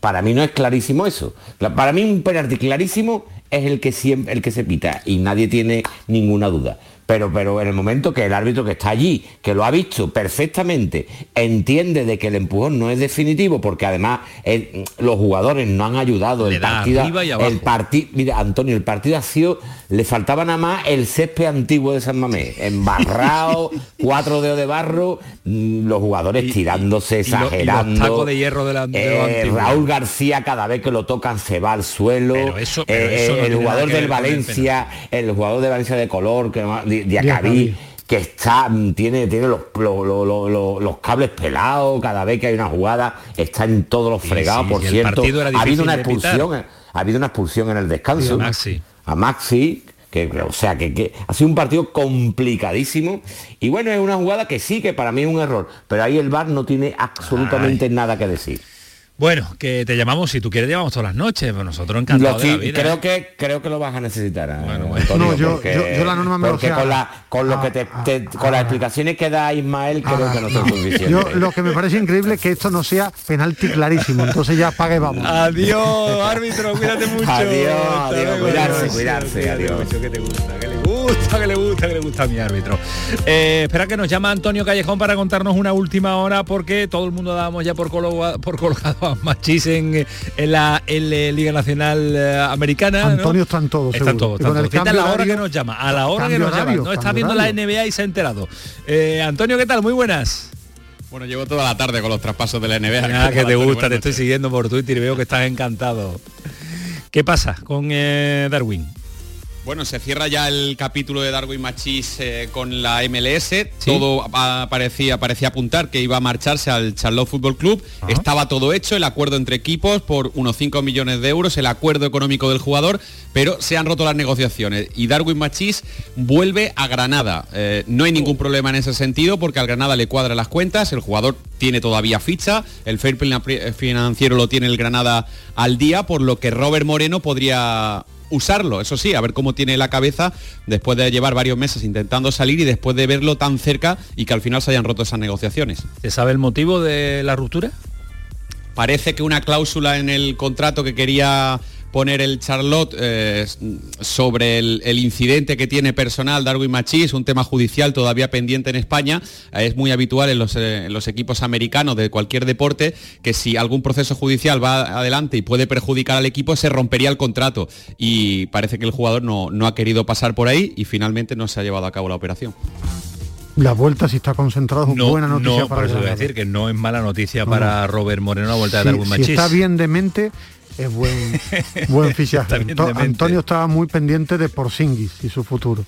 Para mí no es clarísimo eso. Para mí un penalti clarísimo es el que siempre el que se pita y nadie tiene ninguna duda. Pero, pero en el momento que el árbitro que está allí, que lo ha visto perfectamente, entiende de que el empujón no es definitivo, porque además el- los jugadores no han ayudado, el partido, el partido, mira Antonio, el partido ha sido, le faltaba nada más el césped antiguo de San Mamés, embarrado, cuatro dedos de barro, mm, los jugadores tirándose, y lo- y los exagerando. tacos de hierro de la- de Eh. Raúl García cada vez que lo tocan se va al suelo. Pero eso- pero Eh, eso no el jugador del el Valencia, el, jugador de Valencia de color, que de, de. Acabí, que está, mm, tiene, tiene los, lo- lo- lo- lo- los cables pelados, cada vez que hay una jugada, está en todos los fregados, sí, por cierto. Ha habido una expulsión, eh, ha habido una expulsión en el descanso. Sí, a Maxi. Que, o sea, que, que ha sido un partido complicadísimo. Y bueno, es una jugada que sí, que para mí es un error, pero ahí el VAR no tiene absolutamente nada que decir. Bueno, que te llamamos, si tú quieres, llamamos todas las noches, pero nosotros encantados de la vida. creo ¿eh? que creo que lo vas a necesitar ah, bueno. Antonio, No, yo- porque, yo- yo la norma me lo porque con, la, con lo que te, te- con las explicaciones que da Ismael creo que no son suficientes Yo lo que me parece increíble es que esto no sea penalti clarísimo. Entonces ya pague y vamos. Adiós, árbitro, cuídate mucho. Adiós, adiós, cuidarse, adiós. cuidarse, adiós. mucho, que te gusta, que le gusta, que le gusta, que le gusta a mi árbitro. Eh, espera que nos llama Antonio Callejón para contarnos una última hora porque todo el mundo dábamos ya por, colo- por colocado a Machís en, en la en la Liga Nacional eh, Americana. Antonio Están seguro. todos, están con el todos. Fíjate a la hora horario- que nos llama, a la hora que nos llama. No está viendo la. NBA y se ha enterado. Eh, Antonio, ¿qué tal? Muy buenas. Bueno, llevo toda la tarde con los traspasos de la NBA. Ah, que te gusta, te estoy siguiendo por Twitter y veo que estás encantado. ¿Qué pasa con eh, Darwin? Bueno, se cierra ya el capítulo de Darwin Machís eh, con la MLS. Todo parecía, parecía apuntar que iba a marcharse al Charlotte Football Club. Estaba todo hecho, el acuerdo entre equipos por unos 5 millones de euros, el acuerdo económico del jugador, pero se han roto las negociaciones y Darwin Machís vuelve a Granada. Eh, no hay ningún problema en ese sentido porque al Granada le cuadra las cuentas, el jugador tiene todavía ficha, el fair play financiero lo tiene el Granada al día, por lo que Robert Moreno podría usarlo, eso sí, a ver cómo tiene la cabeza después de llevar varios meses intentando salir y después de verlo tan cerca y que al final se hayan roto esas negociaciones. ¿Se sabe el motivo de la ruptura? Parece que una cláusula en el contrato que quería poner el Charlotte eh, sobre el, incidente que tiene personal Darwin Machís, un tema judicial todavía pendiente en España. Eh, es muy habitual en los, eh, en los, equipos americanos de cualquier deporte que si algún proceso judicial va adelante y puede perjudicar al equipo, se rompería el contrato. Y parece que el jugador no, no ha querido pasar por ahí y finalmente no se ha llevado a cabo la operación. La vuelta si está concentrado es no, buena noticia para eso decir que no es mala noticia para Robert Moreno la vuelta de Darwin Machís. Si está bien de mente, es buen, buen fichaje. Antonio estaba muy pendiente de Porzingis y su futuro.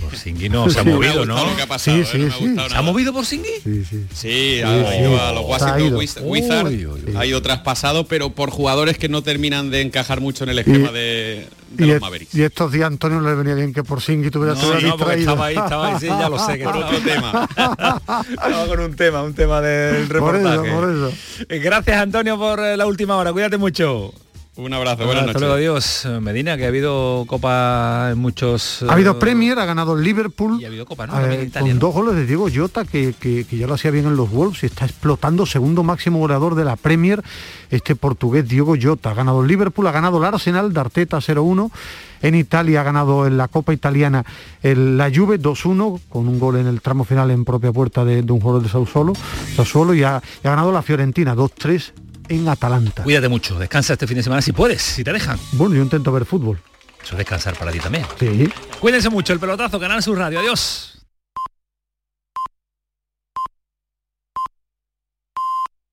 Porzingis no, se ha movido, ¿no? sí, sí, sí. ¿Se ha movido Porzingis? Sí, sí. Sí, a, los Washington Wizards ha ido traspasado, pero por jugadores que no terminan de encajar mucho en el esquema de, de los Mavericks. Y estos días Antonio le venía bien que Porzingis tuviera todo no, distraído. estaba ahí, estaba ahí, sí, ya lo sé, que por otro tema. estaba con un tema, un tema del reportaje. Por eso, por eso. Eh, gracias Antonio por eh, la última hora, cuídate mucho. Un abrazo, buenas noches. Luego, adiós. Medina, que ha habido Copa en muchos... Ha habido Premier, ha ganado el Liverpool. Y ha habido Copa, ¿no? con dos goles de Diego Jota, que, que, ya lo hacía bien en los Wolves y está explotando, segundo máximo goleador de la Premier, este portugués Diego Jota. Ha ganado el Liverpool, ha ganado el Arsenal, Darteta 0-1. En Italia ha ganado en la Copa Italiana el, la Juve 2-1, con un gol en el tramo final en propia puerta de, un jugador de Sassuolo, Sassuolo y ha, y ha ganado la Fiorentina 2-3 en Atalanta. Cuídate mucho, descansa este fin de semana si puedes, si te dejan. Bueno, yo intento ver fútbol. Eso es descansar para ti también. Sí. Cuídense mucho, el pelotazo, Canal Sur Radio. Adiós.